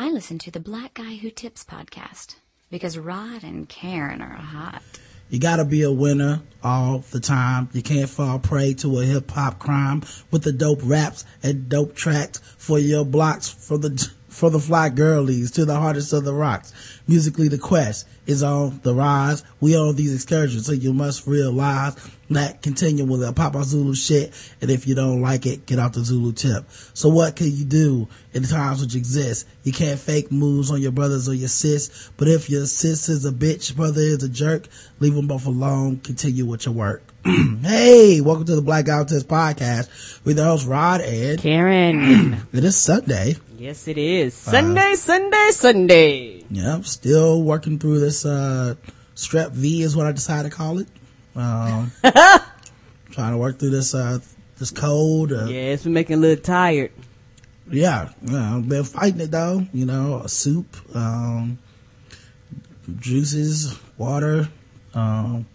I listen to the Black Guy Who Tips podcast because Rod and Karen are hot. You gotta be a winner all the time. You can't fall prey to a hip hop crime with the dope raps and dope tracks for your blocks for the for the fly girlies to the hardest of the rocks. Musically, the quest is on the rise. We on these excursions, so you must realize that continue with the Papa Zulu shit. And if you don't like it, get off the Zulu tip. So what can you do in the times which exist? You can't fake moves on your brothers or your sis. But if your sis is a bitch, brother is a jerk, leave them both alone. Continue with your work. hey, welcome to the Black Guy Who Tips podcast with the host Rod and Karen. it is Sunday. Yes, it is. Sunday, Sunday, Sunday. Yeah, I'm still working through this, uh, strep V is what I decided to call it. Um, trying to work through this, uh, this cold. Uh, Yeah, it's been making a little tired. yeah, yeah, I've been fighting it though, you know, a soup, um, juices, water, um,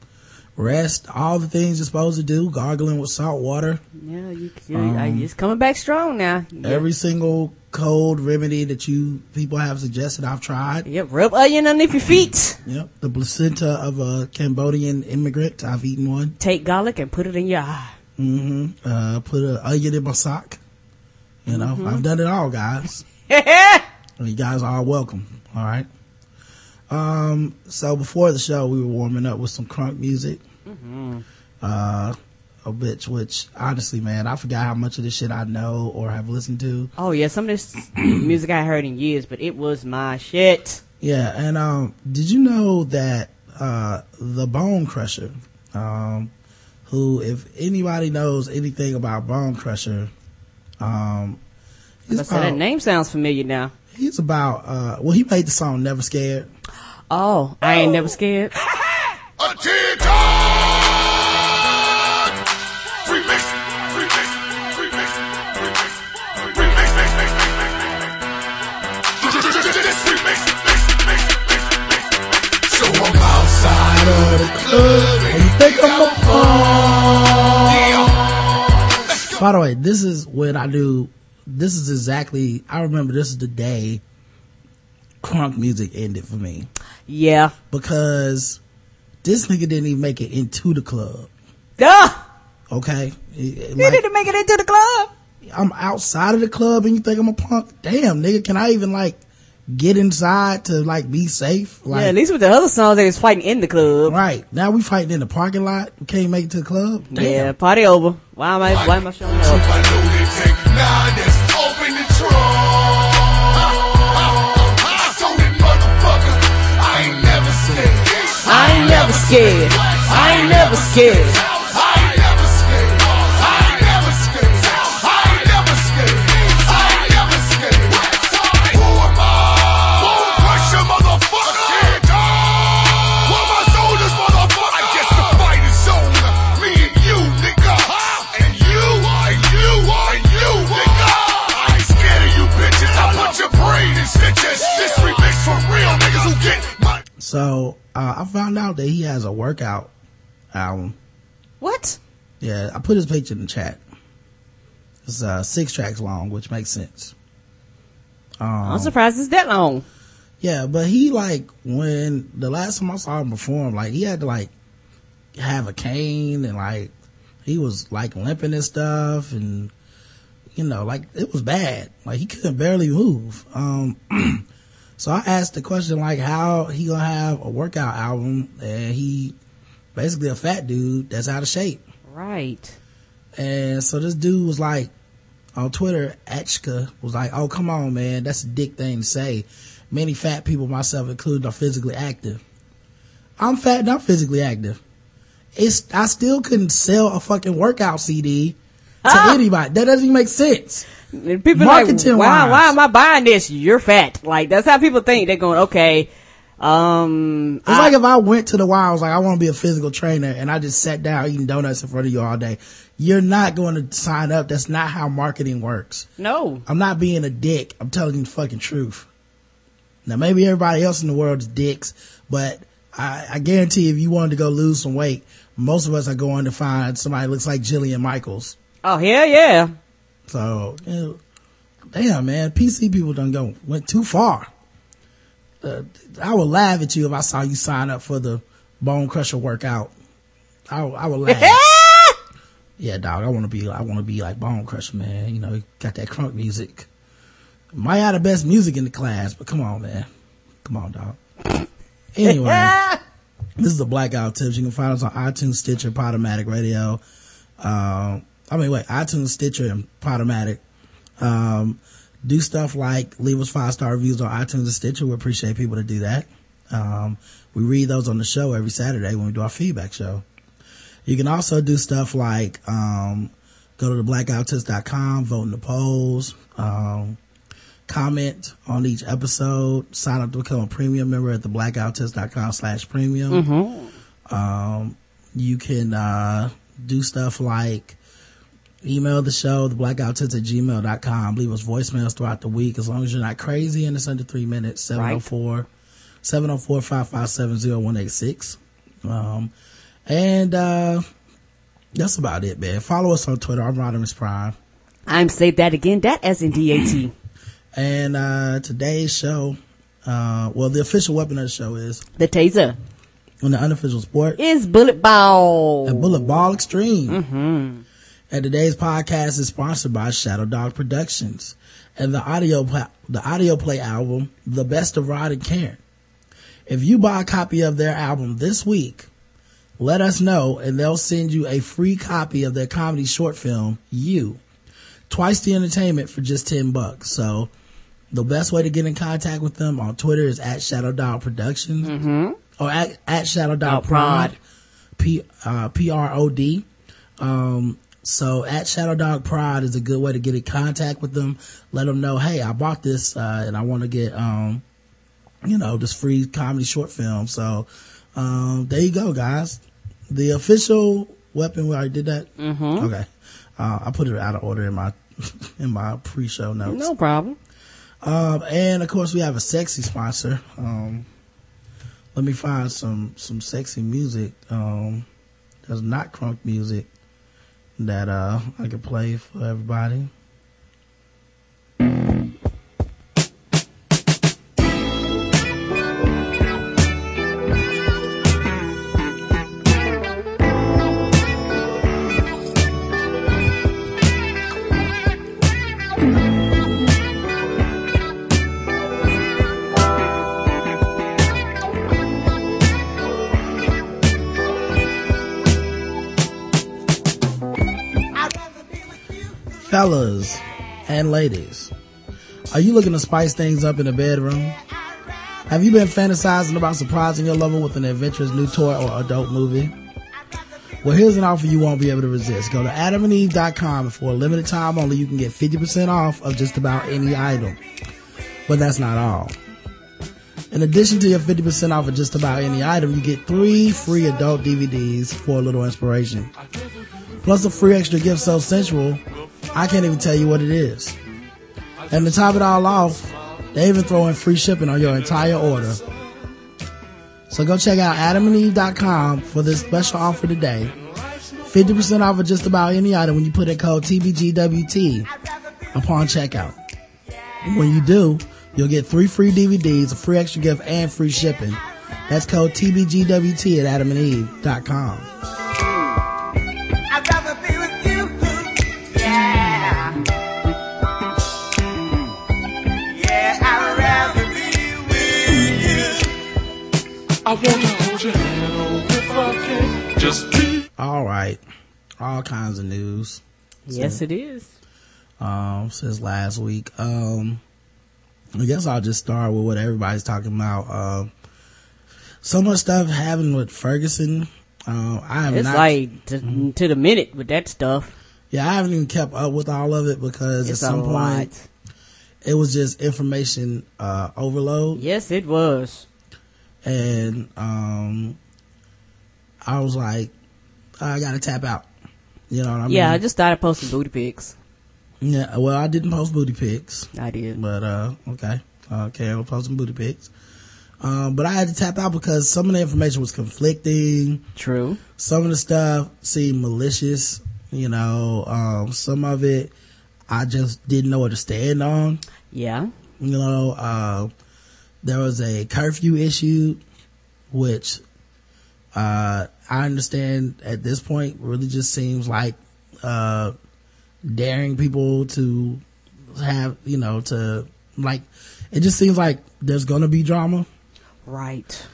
rest, all the things you're supposed to do, gargling with salt water, Yeah, you, you I, it's coming back strong now. every single cold remedy that you people have suggested I've tried. Yep, rub onion underneath your feet. Yep. The placenta of a Cambodian immigrant, I've eaten one. Take garlic and put it in your eye. Mm hmm Uh, put an onion in my sock. You know, I've done it all, guys. You guys are welcome. All right. Um, so before the show, we were warming up with some crunk music. Uh, a bitch, which honestly, man, I forgot how much of this shit I know or have listened to. oh yeah, some of this music I heard in years, but it was my shit. Yeah, and um, did you know that uh, the Bone Crusher, um, who, if anybody knows anything about Bone Crusher, um, said that name sounds familiar now. he's about uh, well, he made the song "Never Scared." Oh, I ain't never scared. Outside of the club and you think I'm a punk. By the way, this is when I do. This is exactly. I remember this is the day crunk music ended for me Yeah. because this nigga didn't even make it into the club. Duh! Okay, You Like, didn't make it into the club. I'm outside of the club and you think I'm a punk? Damn, nigga, can I even like get inside to like be safe? yeah, at least with the other songs, they was fighting in the club. right now we fighting in the parking lot. We can't make it to the club. Damn. Yeah, party over. Why am I? Why am I showing up? Scared. I ain't never scared. So uh, I found out that he has a workout album. What? Yeah, I put his picture in the chat. It's uh, six tracks long, which makes sense. I'm surprised it's that long. Yeah, but he like when the last time I saw him perform, like he had to like have a cane and like he was like limping and stuff and you know, like it was bad. Like he couldn't barely move. Um so I asked the question like how he gonna have a workout album and he basically a fat dude that's out of shape. Right. And so this dude was like, on Twitter, Etchka was like, oh, come on, man. That's a dick thing to say. Many fat people, myself included, are physically active. I'm fat and I'm physically active. It's, I still couldn't sell a fucking workout CD to Ah. anybody. That doesn't even make sense. People like, Marketing why, wise. why am I buying this? You're fat. Like, that's how people think. They're going, okay, um, It's I- like if I went to the wild, I was like, I want to be a physical trainer and I just sat down eating donuts in front of you all day. You're not going to sign up. That's not how marketing works. no. I'm not being a dick. I'm telling you the fucking truth. Now maybe everybody else in the world is dicks, but I, I guarantee if you wanted to go lose some weight, most of us are going to find somebody looks like Jillian Michaels. Oh, hell yeah. So, you know, damn man, PC people done go went too far. Uh, I would laugh at you if I saw you sign up for the Bone Crusher workout. I, I would laugh. yeah, dog. I want to be. I want to be like Bone Crusher, man. You know, got that crunk music. Might have the best music in the class, but come on, man. Come on, dog. Anyway, this is the Blackout Tips. You can find us on iTunes, Stitcher, Podomatic Radio. Um, I mean, wait, iTunes, Stitcher, and Podomatic. Um, do stuff like leave us five star reviews on iTunes and Stitcher. We appreciate people to do that. Um, we read those on the show every Saturday when we do our feedback show. You can also do stuff like, um, go to the blackouttips.com, vote in the polls, um, comment on each episode, sign up to become a premium member at the blackouttips.com slash premium. Um, you can, uh, do stuff like email the show, the blackouttips at gmail.com. Leave us voicemails throughout the week as long as you're not crazy and it's under three minutes. 704 704 557 0186. Um, and, uh, that's about it, man. Follow us on Twitter. I'm Rodimus Prime. I'm say that again. That as in D-A-T. And, uh, today's show, uh, well, the official weapon of the show is The taser on the unofficial sport is bullet ball. and Bullet Ball Extreme. And today's podcast is sponsored by Shadow Dog Productions and the audio the audio play album The Best of Rod and Karen. If you buy a copy of their album this week, let us know and they'll send you a free copy of their comedy short film, You. Twice the entertainment for just 10 bucks. So the best way to get in contact with them on Twitter is at Shadow Dog Productions or at, at Shadow Dog. Prod. P, uh, P-R-O-D. Um, so at Shadow Dog Prod is a good way to get in contact with them. Let them know, hey, I bought this, uh, and I want to get, um, you know, this free comedy short film. So, um, there you go, guys. The official weapon, we already did that? Mm-hmm. Okay. Uh, I put it out of order in my, in my pre-show notes. No problem. Um, and of course we have a sexy sponsor. Um, let me find some, some sexy music, um, that's not crunk music that, uh, I could play for everybody. Fellas and ladies, are you looking to spice things up in the bedroom? Have you been fantasizing about surprising your lover with an adventurous new toy or adult movie? Well, here's an offer you won't be able to resist. Go to adamandeve.com and for a limited time only you can get 50% off of just about any item. But that's not all. In addition to your 50% off of just about any item, you get three free adult DVDs for a little inspiration. Plus a free extra gift so sensual, I can't even tell you what it is. And to top it all off, they even throw in free shipping on your entire order. So go check out adamandeve.com for this special offer today. 50% off of just about any item when you put in code TBGWT upon checkout. When you do, you'll get three free DVDs, a free extra gift, and free shipping. That's code TBGWT at adamandeve.com. I hold your hand if I can. Just keep. All right. All kinds of news. Yes, it is. um, since last week. Um, I guess I'll just start with what everybody's talking about. Um, so much stuff happening with Ferguson. Um, I have It's not, like to, to the minute with that stuff. yeah, I haven't even kept up with all of it because It's at some lot. point it was just information, uh, overload. Yes, it was. And, um, I was like, I gotta tap out. You know what I mean? Yeah, I just started posting booty pics. yeah, well, I didn't post booty pics. I did. But uh okay. Uh Karen post some booty pics. Um but I had to tap out because some of the information was conflicting. True. Some of the stuff seemed malicious, you know, um some of it I just didn't know what to stand on. Yeah. You know, uh, there was a curfew issue, which, uh, I understand at this point really just seems like, uh, daring people to have, you know, to like, it just seems like there's gonna be drama. Right.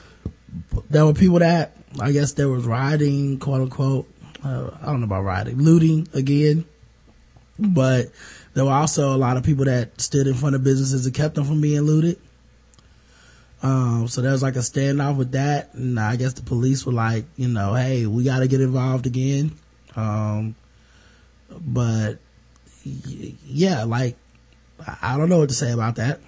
There were people that, I guess there was rioting, quote unquote, uh, I don't know about rioting, looting again, but there were also a lot of people that stood in front of businesses and kept them from being looted. Um, so there was like a standoff with that. And I guess the police were like, you know, hey, we got to get involved again. Um, but yeah, like, I don't know what to say about that.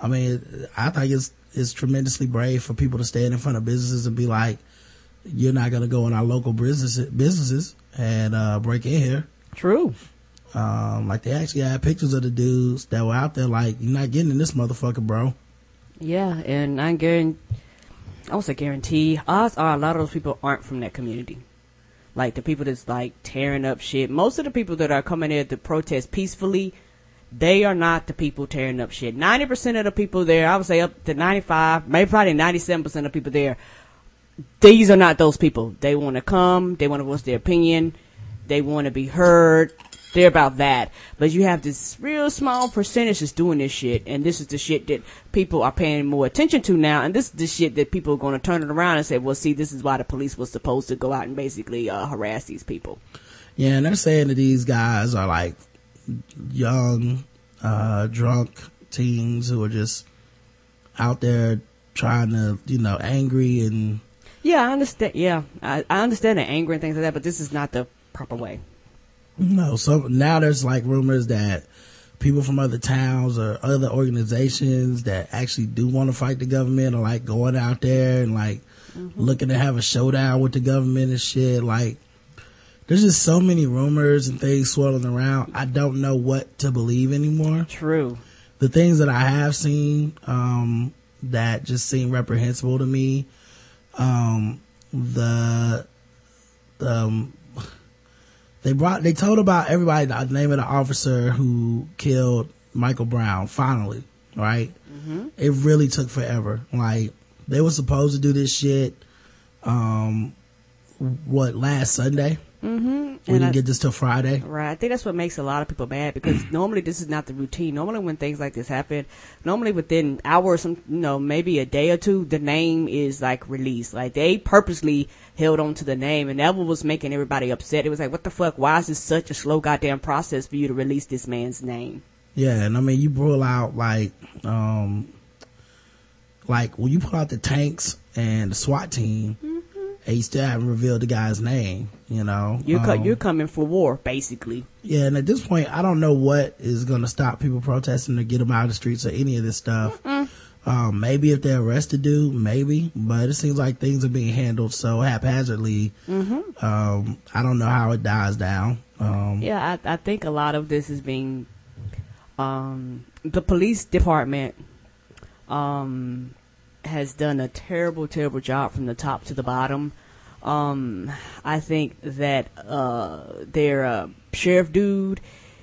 I mean, I think it's, it's tremendously brave for people to stand in front of businesses and be like, you're not going to go in our local businesses, businesses and, uh, break in here. True. Um, like they actually had pictures of the dudes that were out there like, you're not getting in this motherfucker, bro. Yeah, and I guarantee, I won't say guarantee, odds are a lot of those people aren't from that community. Like the people that's like tearing up shit. Most of the people that are coming there to protest peacefully, they are not the people tearing up shit. 90% of the people there, I would say up to 95, maybe probably 97% of people there, these are not those people. They want to come, they want to voice their opinion, they want to be heard. They're about that. But you have this real small percentage that's doing this shit, and this is the shit that people are paying more attention to now, and this is the shit that people are going to turn it around and say, well, see, this is why the police was supposed to go out and basically uh, harass these people. Yeah, and they're saying that these guys are like young, uh, drunk teens who are just out there trying to, you know, angry and Yeah, I understand. Yeah, I, I understand the anger and things like that, but this is not the proper way. No, so now there's like rumors that people from other towns or other organizations that actually do want to fight the government are like going out there and like looking to have a showdown with the government and shit. Like, there's just so many rumors and things swirling around. I don't know what to believe anymore. True. The things that I have seen, um, that just seem reprehensible to me, um, the, the, um, they brought, they told about everybody the name of the officer who killed Michael Brown, finally, right? It really took forever. Like, they were supposed to do this shit, um, what, last Sunday? Mm-hmm. We didn't I- get this till Friday. Right. I think that's what makes a lot of people mad because normally this is not the routine. Normally when things like this happen, normally within hours, some, you know, maybe a day or two, the name is like released. Like they purposely held on to the name and that was making everybody upset. It was like, what the fuck? Why is this such a slow goddamn process for you to release this man's name? Yeah, and I mean, you pull out like, um, like when you pull out the tanks and the SWAT team, and you still haven't revealed the guy's name, you know. You're, co- Um, you're coming for war, basically. yeah, and at this point, I don't know what is going to stop people protesting or get them out of the streets or any of this stuff. Um, maybe if they're arrested, do maybe, but it seems like things are being handled so haphazardly. Um, I don't know how it dies down. Um, Yeah, I, I think a lot of this is being, um, the police department, um, has done a terrible, terrible job from the top to the bottom. Um, I think that, uh, their, uh, sheriff dude,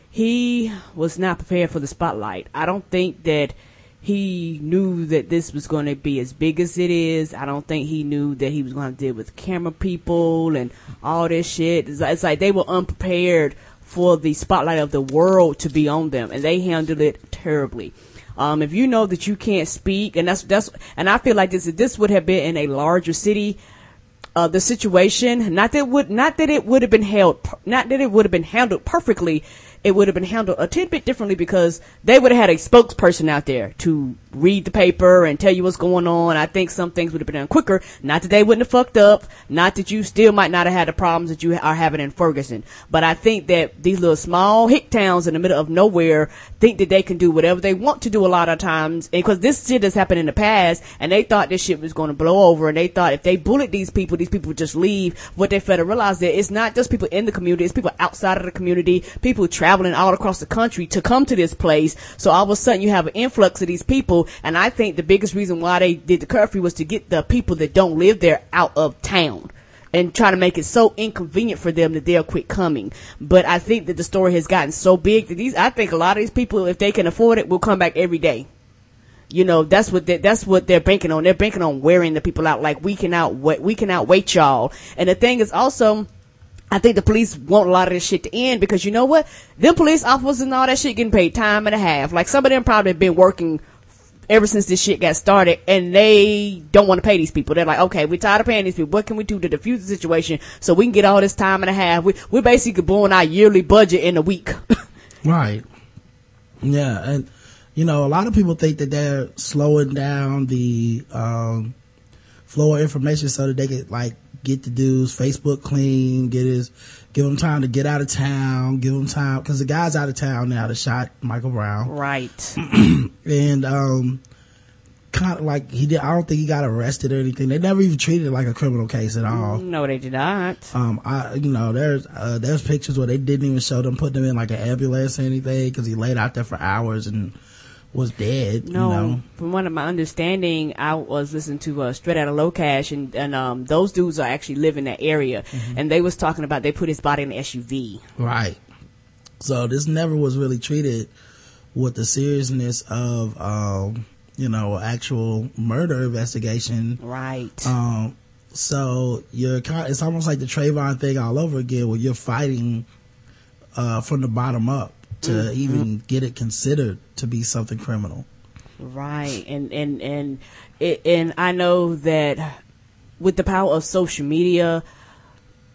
he was not prepared for the spotlight. I don't think that he knew that this was going to be as big as it is. I don't think he knew that he was going to deal with camera people and all this shit. It's like, it's like they were unprepared for the spotlight of the world to be on them, and they handled it terribly. Um, if you know that you can't speak, and that's that's, and I feel like this this would have been in a larger city, uh, the situation, not that would, not that it would have been held, not that it would have been handled perfectly, it would have been handled a tidbit differently because they would have had a spokesperson out there to read the paper and tell you what's going on. I think some things would have been done quicker. Not that they wouldn't have fucked up. Not that you still might not have had the problems that you are having in Ferguson. But I think that these little small hick towns in the middle of nowhere think that they can do whatever they want to do a lot of times. And cause this shit has happened in the past and they thought this shit was going to blow over and they thought if they bullet these people, these people would just leave. What they failed to realize that it's not just people in the community, it's people outside of the community, people traveling all across the country to come to this place. So all of a sudden you have an influx of these people. And I think the biggest reason why they did the curfew was to get the people that don't live there out of town. and try to make it so inconvenient for them that they'll quit coming. But I think that the story has gotten so big that these, I think a lot of these people, if they can afford it, will come back every day. You know, that's what they, that's what they're banking on. They're banking on wearing the people out. Like we can out we can outweight y'all. And the thing is also, I think the police want a lot of this shit to end because you know what? Them police officers and all that shit getting paid time and a half. Like some of them probably been working ever since this shit got started and they don't want to pay these people. They're like, okay, we're tired of paying these people. What can we do to defuse the situation so we can get all this time and a half? We, we're basically blowing our yearly budget in a week. Right. Yeah, and you know, a lot of people think that they're slowing down the um, flow of information so that they could like get the dude's Facebook clean, get his, give him time to get out of town, give him time because the guy's out of town now that shot Michael Brown, right. and um, kind of like he did. I don't think he got arrested or anything. They never even treated it like a criminal case at all. No, they did not. Um, I, you know, there's, uh, there's pictures where they didn't even show them putting him in like an ambulance or anything because he laid out there for hours and was dead, No, you know. from one of my understanding, I was listening to uh, Straight Outta Low Cash, and and um, those dudes are actually live in that area, Mm-hmm. and they was talking about they put his body in an SUV. Right. So this never was really treated with the seriousness of, um, you know, actual murder investigation. Right. Um, so you're kind, it's almost like the Trayvon thing all over again where you're fighting, uh, from the bottom up to Mm-hmm. even get it considered to be something criminal. Right, and and and and I know that with the power of social media,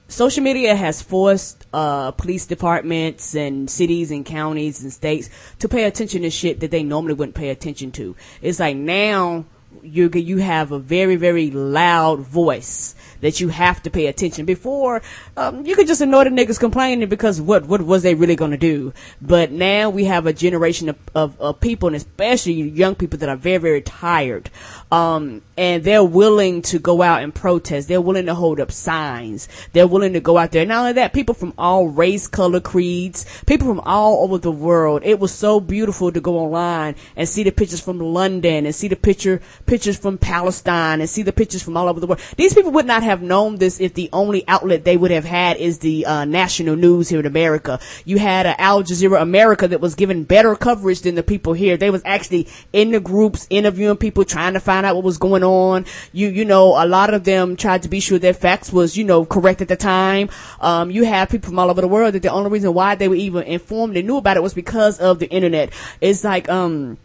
social media has forced uh, police departments and cities and counties and states to pay attention to shit that they normally wouldn't pay attention to. It's like now you you have a very very loud voice that you have to pay attention. Before, um, you could just ignore the niggas complaining because what what was they really going to do? But now we have a generation of, of, of people, and especially young people, that are very very tired, um, and they're willing to go out and protest. They're willing to hold up signs. They're willing to go out there. Not only that, people from all race, color, creeds, people from all over the world. It was so beautiful to go online and see the pictures from London and see the picture pictures from Palestine and see the pictures from all over the world. These people would not have known this if the only outlet they would have had is the uh, national news here in America. You had uh, Al Jazeera America that was given better coverage than the people here. They was actually in the groups interviewing people, trying to find out what was going on. You you know, a lot of them tried to be sure their facts was you know correct at the time. Um, you have people from all over the world that the only reason why they were even informed and knew about it was because of the internet. It's like um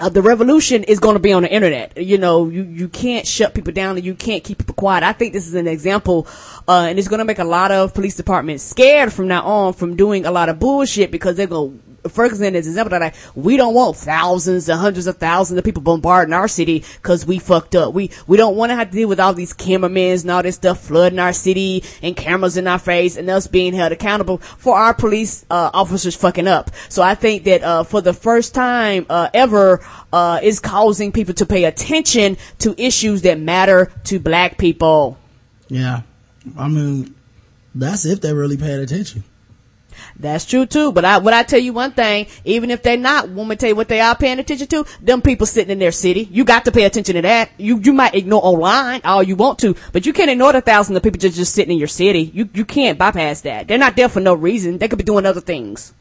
uh, the revolution is going to be on the internet. You know, you, you can't shut people down and you can't keep people quiet. I think this is an example, uh, and it's going to make a lot of police departments scared from now on from doing a lot of bullshit because they're going to Ferguson is an example that like, we don't want thousands and hundreds of thousands of people bombarding our city because we fucked up. We we don't want to have to deal with all these cameramen and all this stuff flooding our city and cameras in our face and us being held accountable for our police uh, officers fucking up. So I think that uh, for the first time uh, ever, uh, is causing people to pay attention to issues that matter to black people. Yeah. I mean, that's if they're really paying attention. That's true too. But I, would I tell you one thing? Even if they're not, woman tell you what they are paying attention to? Them people sitting in their city. You got to pay attention to that. You, you might ignore online all you want to, but you can't ignore the thousands of people just, just sitting in your city. You, you can't bypass that. They're not there for no reason. They could be doing other things.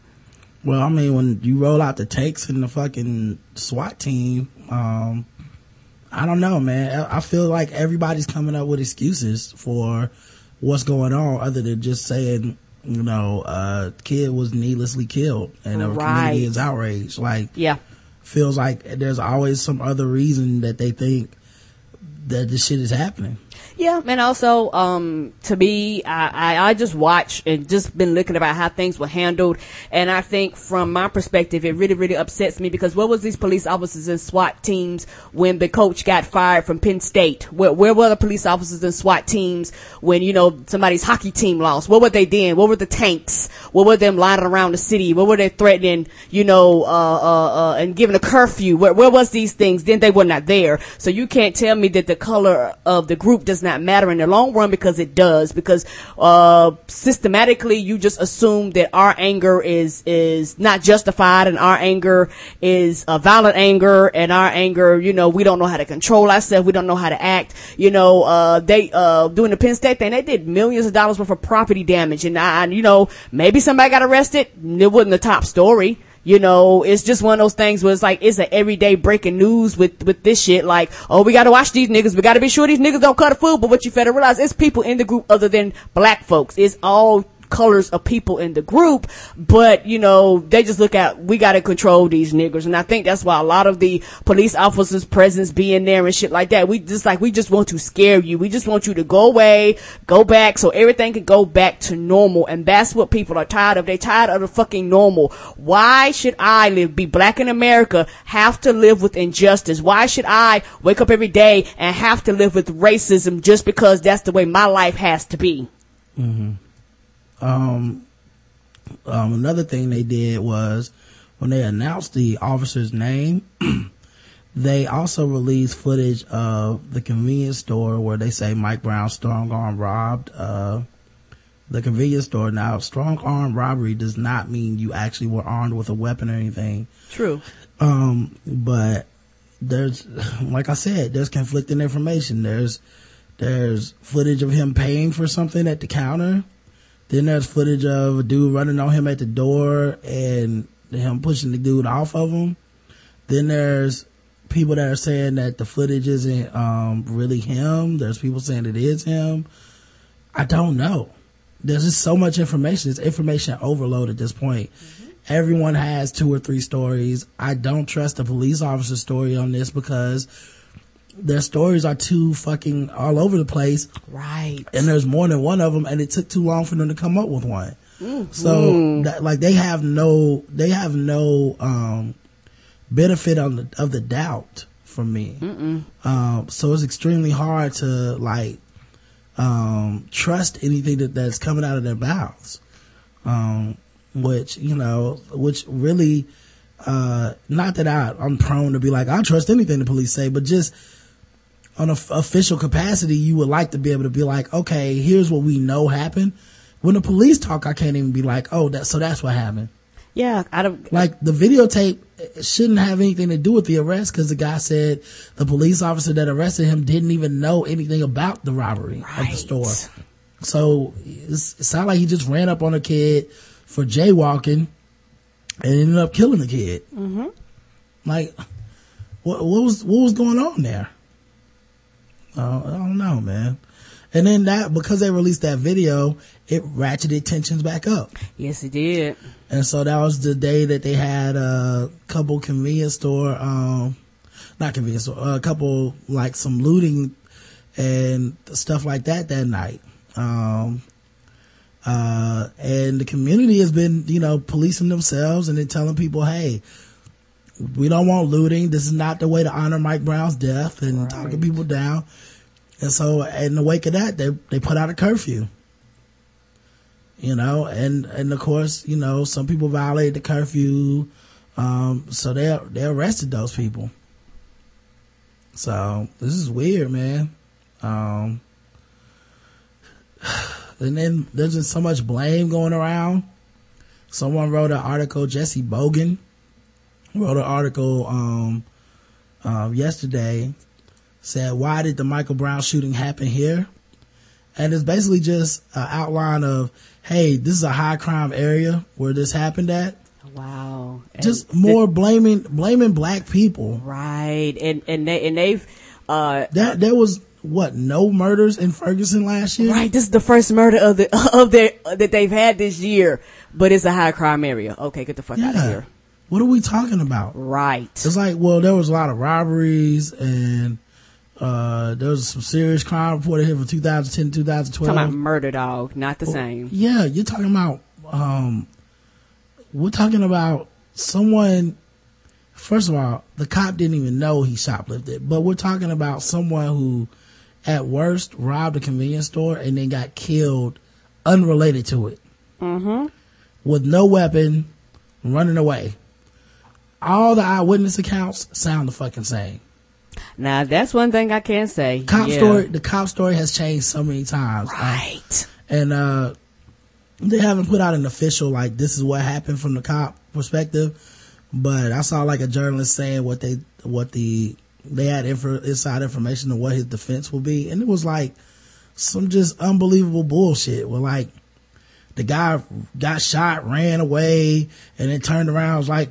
Well, I mean, when you roll out the takes and the fucking SWAT team, um, I don't know, man. I I feel like everybody's coming up with excuses for what's going on other than just saying, you know, uh, kid was needlessly killed and the Right. community is outraged. Like, Yeah. feels like there's always some other reason that they think that this shit is happening. Yeah, and also, um, to me, I, I, I just watch and just been looking about how things were handled, and I think from my perspective, it really, really upsets me because where was these police officers and SWAT teams when the coach got fired from Penn State? Where, where were the police officers and SWAT teams when, you know, somebody's hockey team lost? What were they doing? What were the tanks? What were them lining around the city? What were they threatening, you know, uh, uh, uh, and giving a curfew? Where, where was these things? Then they were not there. So you can't tell me that the color of the group does not matter in the long run because it does because uh systematically you just assume that our anger is is not justified and our anger is a violent anger and our anger you know we don't know how to control ourselves. We don't know how to act. You know uh they uh doing the Penn State thing they did millions of dollars worth of property damage. And I you know maybe somebody got arrested. It wasn't the top story you know, it's just one of those things where it's like, it's a everyday breaking news with, with this shit. Like, oh, we gotta watch these niggas. We gotta be sure these niggas don't cut a food. But what you better realize, it's people in the group other than black folks. It's all colors of people in the group, but you know, they just look at, we gotta control these niggers. And I think that's why a lot of the police officers' presence being there and shit like that, we just like, we just want to scare you. We just want you to go away, go back, so everything can go back to normal. And that's what people are tired of. They tired of the fucking normal. Why should I live, be black in America, have to live with injustice? Why should I wake up every day and have to live with racism just because that's the way my life has to be? Mm-hmm. Um, um, another thing they did was when they announced the officer's name, they also released footage of the convenience store where they say Mike Brown strong arm robbed, uh, the convenience store. Now, strong arm robbery does not mean you actually were armed with a weapon or anything. True. Um, but there's, like I said, there's conflicting information. There's, there's footage of him paying for something at the counter. Then there's footage of a dude running on him at the door and him pushing the dude off of him. Then there's people that are saying that the footage isn't, um, really him. There's people saying it is him. I don't know. There's just so much information. It's information overload at this point. Everyone has two or three stories. I don't trust the police officer's story on this because their stories are too fucking all over the place Right. and there's more than one of them and it took too long for them to come up with one. So that, like they have no, they have no, um, benefit on the, of the doubt from me. Um, so it's extremely hard to like, um, trust anything that, that's coming out of their mouths. Um, which, you know, which really, uh, not that I, I'm prone to be like, I trust anything the police say, but just, on an official capacity, you would like to be able to be like, okay, here's what we know happened. When the police talk, I can't even be like, oh, that, so that's what happened. Yeah, I don't. Like the videotape shouldn't have anything to do with the arrest because the guy said the police officer that arrested him didn't even know anything about the robbery of the store. So it sounded like he just ran up on a kid for jaywalking and ended up killing the kid. Mm-hmm. Like, what, what was what was going on there? Uh, I don't know, man. And then that because they released that video, it ratcheted tensions back up. Yes, it did. And so that was the day that they had a couple convenience store, um, not convenience store, a couple like some looting and stuff like that that night. Um, uh, and the community has been, you know, policing themselves and then telling people, hey, we don't want looting. This is not the way to honor Mike Brown's death and talking people down. And so in the wake of that, they, they put out a curfew you know, and, and of course, you know, some people violated the curfew. Um, so they, they arrested those people. So this is weird, man. Um, and then there's just so much blame going around. Someone wrote an article, Jesse Bogan wrote an article, um, um, yesterday said, why did the Michael Brown shooting happen here? And it's basically just an outline of, hey, this is a high crime area where this happened at. Wow. And Just th- more blaming, blaming black people. right. And and they and they've uh That, there was, what, no murders in Ferguson last year? right. This is the first murder of the of their that they've had this year, but it's a high crime area. Okay, get the fuck out of here. What are we talking about? Right. It's like, well, there was a lot of robberies and, uh, there was some serious crime reported here from 2010, 2012. Talking about murder dog, not the same. Yeah, you're talking about, um, we're talking about someone, first of all, the cop didn't even know he shoplifted, but we're talking about someone who, at worst, robbed a convenience store and then got killed unrelated to it. Mm-hmm. With no weapon, running away. All the eyewitness accounts sound the fucking same. Now that's one thing I can say. Cop Yeah. story, the cop story has changed so many times. Uh, Right. and uh they haven't put out an official like this is what happened from the cop perspective but i saw like a journalist saying what they what the they had info, inside information of what his defense will be and it was like some just unbelievable bullshit where like the guy got shot ran away and then turned around was like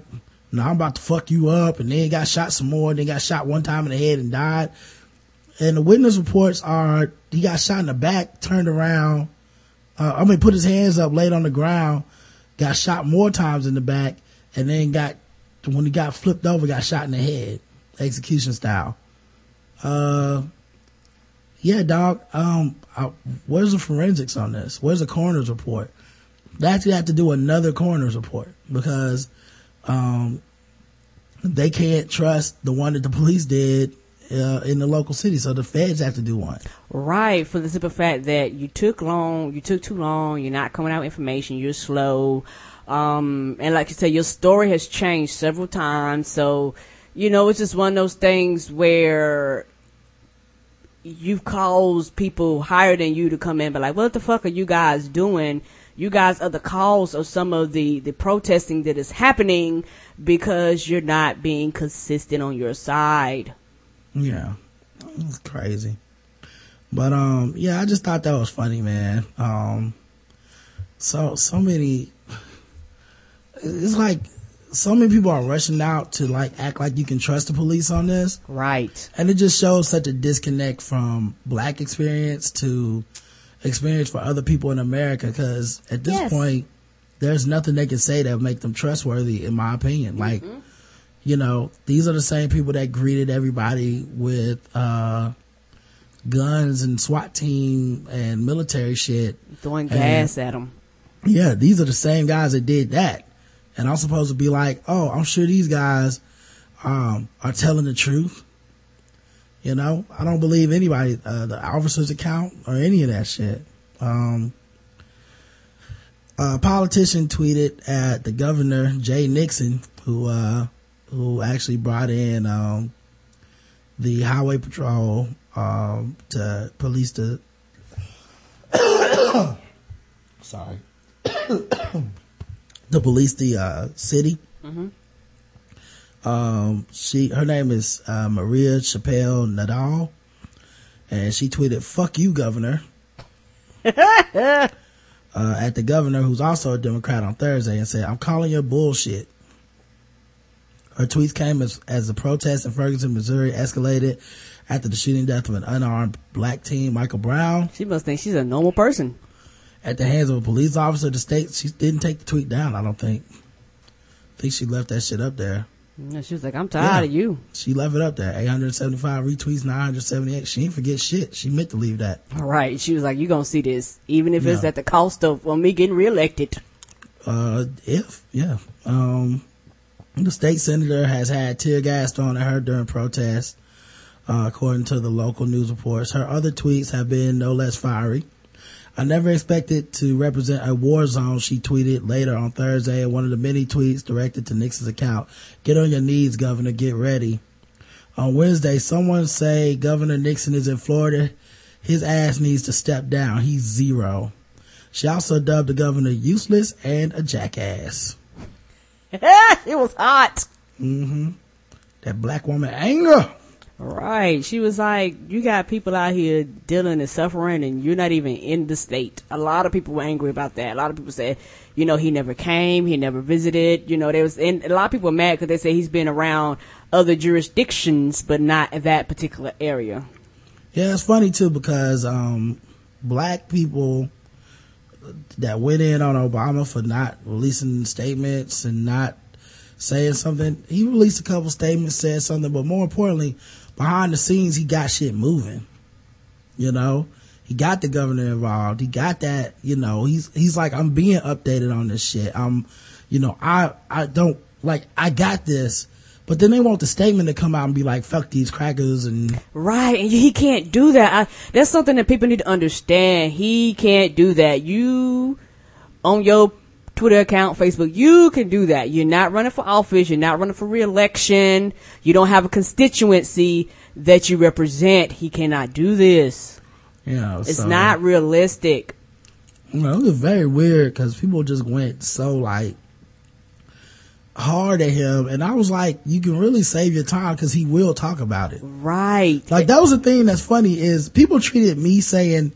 no i'm about to fuck you up and then got shot some more And then got shot one time in the head and died and the witness reports are he got shot in the back turned around uh, I mean, put his hands up, laid on the ground, got shot more times in the back, and then got, when he got flipped over, got shot in the head, execution style. Uh, yeah, dog, um, I, where's the forensics on this? Where's the coroner's report? They actually have to do another coroner's report because, um, they can't trust the one that the police did, uh, in the local city, so the feds have to do one. Right, for the simple fact that you took long, you took too long, you're not coming out with information, you're slow. Um, and like you said, your story has changed several times. So, you know, it's just one of those things where you've caused people higher than you to come in, but like, what the fuck are you guys doing? You guys are the cause of some of the, the protesting that is happening because you're not being consistent on your side. Yeah. It's crazy. But um yeah, I just thought that was funny, man. Um so so many it's like so many people are rushing out to like act like you can trust the police on this. Right. And it just shows such a disconnect from black experience to experience for other people in America cuz at this Yes. point there's nothing they can say that make them trustworthy in my opinion. Like you know, these are the same people that greeted everybody with uh guns and SWAT team and military shit. Throwing And- gas at them. Yeah, these are the same guys that did that. And I'm supposed to be like, oh, I'm sure these guys um are telling the truth. You know, I don't believe anybody, uh, the officer's account or any of that shit. Um, a politician tweeted at the governor, Jay Nixon, who, uh, who actually brought in, um, the highway patrol, um, to police the, sorry, to police the, uh, city. Um, she, her name is, uh, Maria Chappelle Nadal. And she tweeted, fuck you, governor. uh, at the governor, who's also a Democrat on Thursday and said, I'm calling your bullshit. Her tweets came as, as the protests in Ferguson, Missouri escalated after the shooting death of an unarmed black teen, Michael Brown, She must think she's a normal person. at the hands of a police officer. The state, she didn't take the tweet down, I don't think. I think she left that shit up there. And she was like, I'm tired Yeah. of you. She left it up there. 875 retweets, 978. She didn't forget shit. She meant to leave that. All right. She was like, you going to see this, even if it's at the cost of well, me getting reelected. Uh, if, yeah. Um, the state senator has had tear gas thrown at her during protests, uh, according to the local news reports. Her other tweets have been no less fiery. I never expected to represent a war zone, she tweeted later on Thursday in one of the many tweets directed to Nixon's account. Get on your knees, governor, get ready. On Wednesday, someone say Governor Nixon is in Florida. His ass needs to step down. He's zero. She also dubbed the governor useless and a jackass. it was hot. Mm-hmm. that black woman anger. Right. She was like, you got people out here dealing and suffering and you're not even in the state. A lot of people were angry about that. A lot of people said, you know, he never came, he never visited, you know, there was, and a lot of people mad because they say he's been around other jurisdictions, but not that particular area. Yeah, it's funny too because um black people that went in on Obama for not releasing statements and not saying something. He released a couple statements, said something, but more importantly, behind the scenes, he got shit moving. You know, he got the governor involved. He got that. You know, he's he's like, I'm being updated on this shit. I'm, you know, I I don't like I got this. But then they want the statement to come out and be like, fuck these crackers and Right, and he can't do that. I, that's something that people need to understand. He can't do that. You, on your Twitter account, Facebook. You can do that. You're not running for office. You're not running for reelection. You don't have a constituency that you represent. He cannot do this. Know, It's so, not realistic. You know, it was very weird because people just went so like hard at him, and I was like, you can really save your time because he will talk about it. Right. Like that was the thing that's funny is people treated me saying,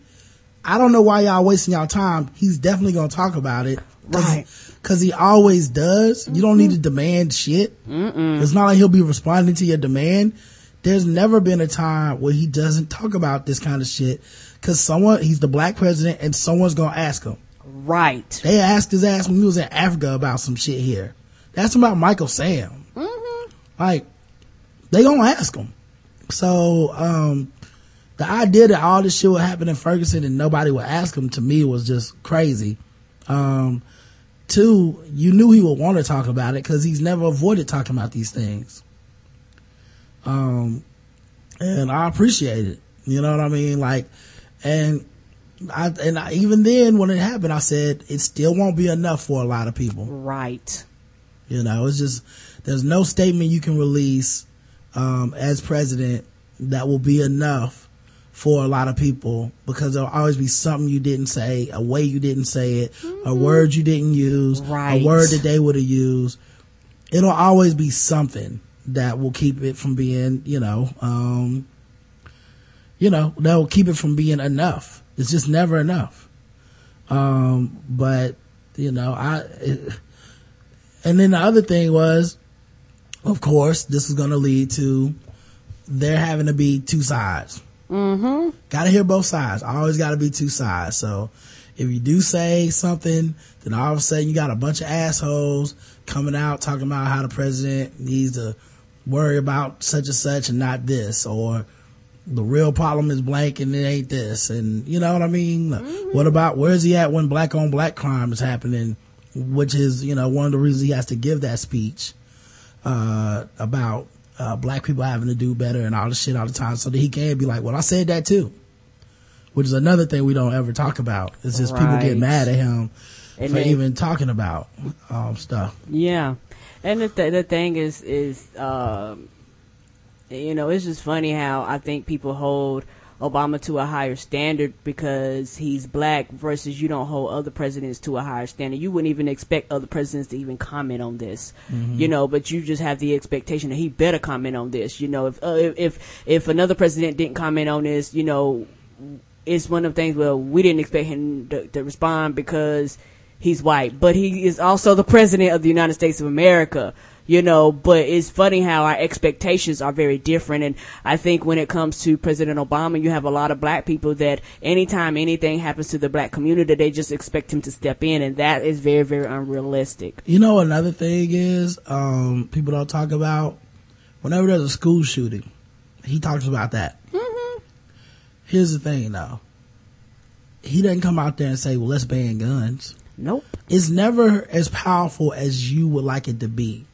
I don't know why y'all wasting y'all time. He's definitely gonna talk about it. Cause, Right. Cause he always does. You don't need to demand shit. It's not like he'll be responding to your demand. There's never been a time where he doesn't talk about this kind of shit. Cause someone, he's the black president and someone's gonna ask him. right. They asked his ass when he was in Africa about some shit here. That's about Michael Sam. Like, they gonna ask him. So, um, the idea that all this shit would happen in Ferguson and nobody would ask him to me was just crazy. Um, two, you knew he would want to talk about it because he's never avoided talking about these things. Um, and I appreciate it. You know what I mean? Like, and I, and I, even then when it happened, I said it still won't be enough for a lot of people. Right. You know, it's just, there's no statement you can release, um, as president that will be enough for a lot of people because there'll always be something you didn't say, a way you didn't say it, a word you didn't use, Right. a word that they would have used. It'll always be something that will keep it from being, you know, um, you know, that will keep it from being enough. It's just never enough. Um, but, you know, I, it, and then the other thing was, of course, this is going to lead to there having to be two sides. Mm-hmm. Got to hear both sides. Always got to be two sides. So if you do say something, then all of a sudden you got a bunch of assholes coming out talking about how the president needs to worry about such and such and not this, or the real problem is blank and it ain't this. And you know what I mean? What about where's he at when black on black crime is happening? Which is, you know, one of the reasons he has to give that speech, uh, about, uh, black people having to do better and all this shit all the time so that he can be like, well, I said that too. Which is another thing we don't ever talk about. It's just people get mad at him And for they- even talking about, um, stuff. Yeah, and the th- the thing is is um, you know it's just funny how I think people hold Obama to a higher standard because he's black versus you don't hold other presidents to a higher standard. You wouldn't even expect other presidents to even comment on this, you know, but you just have the expectation that he better comment on this. You know, if uh, if if if another president didn't comment on this, you know, it's one of the things. Well, we didn't expect him to, to respond because he's white, but he is also the president of the United States of America. You know, but it's funny how our expectations are very different. And I think when it comes to President Obama, you have a lot of black people that anytime anything happens to the black community, they just expect him to step in. And that is very, very unrealistic. You know, another thing is, um, people don't talk about whenever there's a school shooting, he talks about that. Here's the thing though. He doesn't come out there and say, well, let's ban guns. Nope. It's never as powerful as you would like it to be.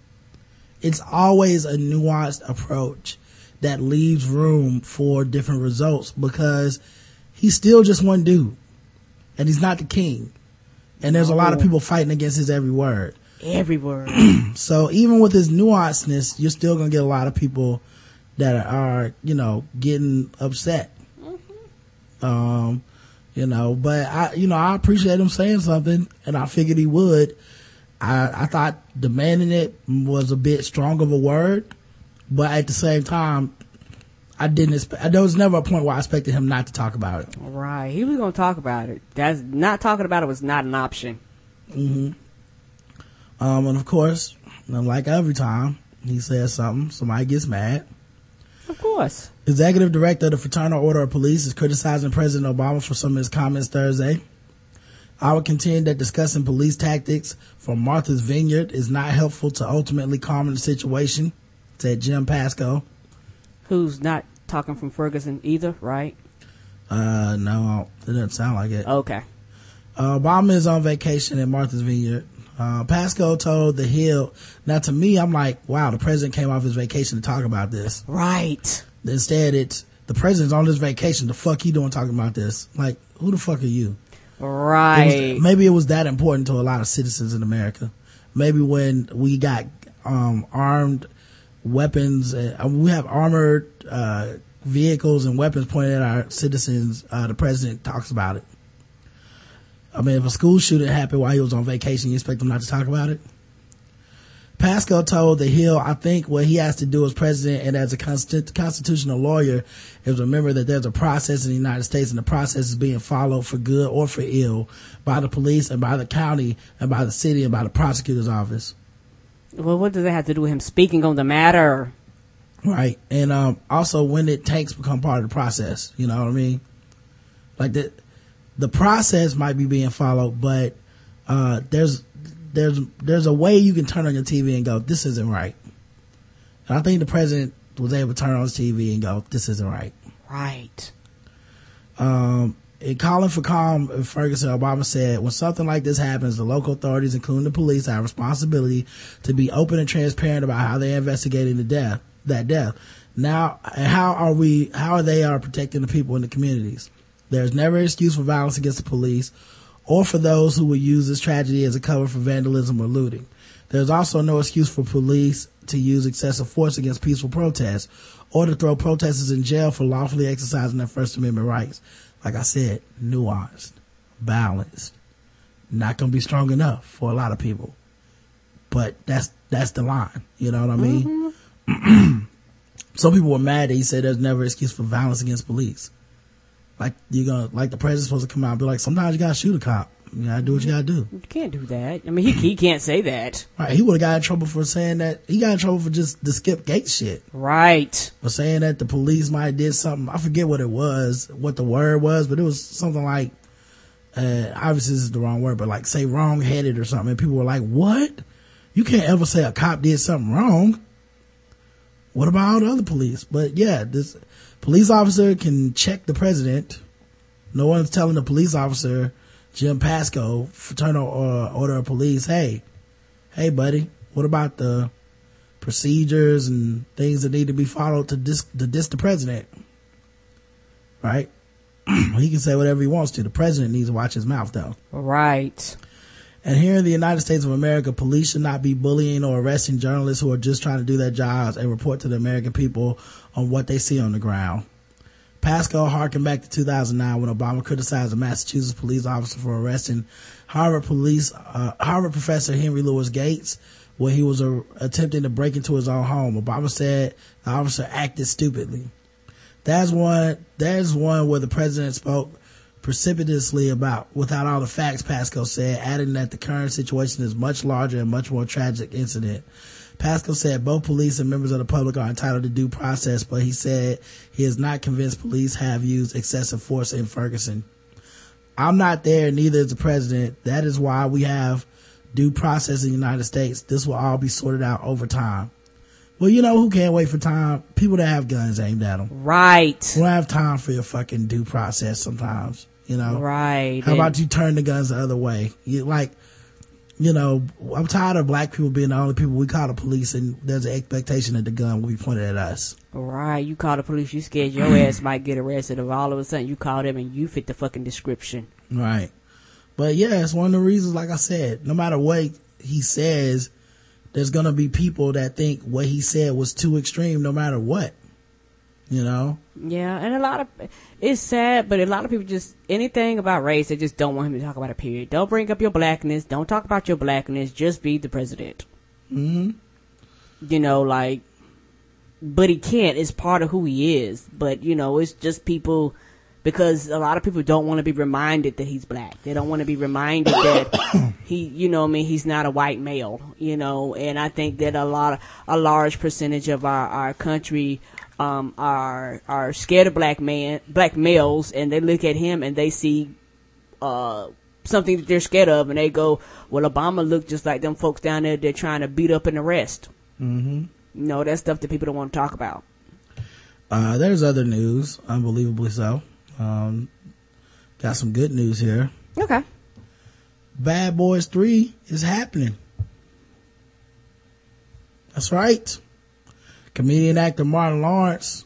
It's always a nuanced approach that leaves room for different results because he's still just one dude and he's not the king. And there's a lot of people fighting against his every word. Every word. So even with his nuanceness, you're still gonna get a lot of people that are, you know, getting upset. Um, you know, but I, you know, I appreciate him saying something and I figured he would. I, I thought demanding it was a bit strong of a word, but at the same time, I didn't expect, there was never a point where I expected him not to talk about it. right. He was going to talk about it. That's not talking about it was not an option. Um, and of course, like every time he says something, somebody gets mad. Of course. Executive Director of the Fraternal Order of Police is criticizing President Obama for some of his comments Thursday. I would contend that discussing police tactics from Martha's Vineyard is not helpful to ultimately calming the situation, said Jim Pasco. Who's not talking from Ferguson either, right? Uh, no, it doesn't sound like it. Okay. Uh, Obama is on vacation in Martha's Vineyard. Uh, Pasco told The Hill. Now to me, I'm like, wow, the president came off his vacation to talk about this. Right. Instead, it's the president's on his vacation. The fuck he doing talking about this? Like, who the fuck are you? It was- Right. maybe it was that important to a lot of citizens in America. Maybe when we got um, armed weapons, uh, we have armored uh, vehicles and weapons pointed at our citizens. Uh, the president talks about it. I mean, if a school shooting happened while he was on vacation, you expect him not to talk about it? Pasco told the Hill, I think what he has to do as president and as a consti- constitutional lawyer is remember that there's a process in the United States and the process is being followed for good or for ill by the police and by the county and by the city and by the prosecutor's office. Well, what does that have to do with him speaking on the matter? Right. And, um, also when it tanks become part of the process, you know what I mean? Like the, the process might be being followed, but, uh, there's, there's, there's a way you can turn on your TV and go, this isn't right. And I think the president was able to turn on his TV and go, this isn't right. Right. Um, in calling for calm Ferguson, Obama said, when something like this happens, the local authorities, including the police, have responsibility to be open and transparent about how they're investigating the death, that death. Now, how are we, how are they are protecting the people in the communities? There's never an excuse for violence against the police or for those who would use this tragedy as a cover for vandalism or looting. There's also no excuse for police to use excessive force against peaceful protests or to throw protesters in jail for lawfully exercising their First Amendment rights. Like I said, nuanced, balanced, not going to be strong enough for a lot of people. But that's, that's the line. You know what I mean? Mm-hmm. Some people were mad that he said there's never excuse for violence against police. Like you're gonna, like the president's supposed to come out and be like, sometimes you gotta shoot a cop. You gotta do what you gotta do. You can't do that. I mean, he, he can't say that. Right. He would have got in trouble for saying that. He got in trouble for just the skip gate shit. Right. For saying that the police might have did something. I forget what it was, what the word was, but it was something like, uh, obviously this is the wrong word, but like say wrong headed or something. And people were like, what? You can't ever say a cop did something wrong. What about all the other police? But yeah, this police officer can check the president. No one's telling the police officer, Jim Pasco, fraternal uh, order of police, hey, hey buddy, what about the procedures and things that need to be followed to dis to diss the president? Right? he can say whatever he wants to. The president needs to watch his mouth though. Right. And here in the United States of America, police should not be bullying or arresting journalists who are just trying to do their jobs and report to the American people on what they see on the ground. Pasco harkened back to 2009 when Obama criticized a Massachusetts police officer for arresting Harvard police, uh, Harvard professor Henry Louis Gates when he was uh, attempting to break into his own home. Obama said the officer acted stupidly. That's one, there's one where the president spoke precipitously about without all the facts, Pasco said, adding that the current situation is much larger and much more tragic incident. Pasco said both police and members of the public are entitled to due process, but he said he is not convinced police have used excessive force in Ferguson. I'm not there, neither is the president. That is why we have due process in the United States. This will all be sorted out over time. Well, you know who can't wait for time? People that have guns aimed at them. Right. We don't have time for your fucking due process sometimes, you know? Right. How about you turn the guns the other way? You like, you know, I'm tired of black people being the only people we call the police and there's an expectation that the gun will be pointed at us. Right. You call the police, you scared your ass might get arrested. If all of a sudden you call them and you fit the fucking description. Right. But yeah, it's one of the reasons, like I said, no matter what he says, there's gonna be people that think what he said was too extreme no matter what. You know? Yeah, and a lot of it's sad, but a lot of people just anything about race, they just don't want him to talk about it. Period. Don't bring up your blackness. Don't talk about your blackness. Just be the president. hmm You know, like, but he can't. It's part of who he is. But you know, it's just people because a lot of people don't want to be reminded that he's black. They don't want to be reminded that he, you know, I mean, he's not a white male. You know, and I think that a lot, of, a large percentage of our our country um, are are scared of black man, black males, and they look at him and they see uh, something that they're scared of, and they go, "Well, Obama looked just like them folks down there. They're trying to beat up and arrest." Mm-hmm. You know, that's stuff that people don't want to talk about. Uh, there's other news, unbelievably so. Um, got some good news here. Okay. Bad Boys 3 is happening. That's right. Comedian actor Martin Lawrence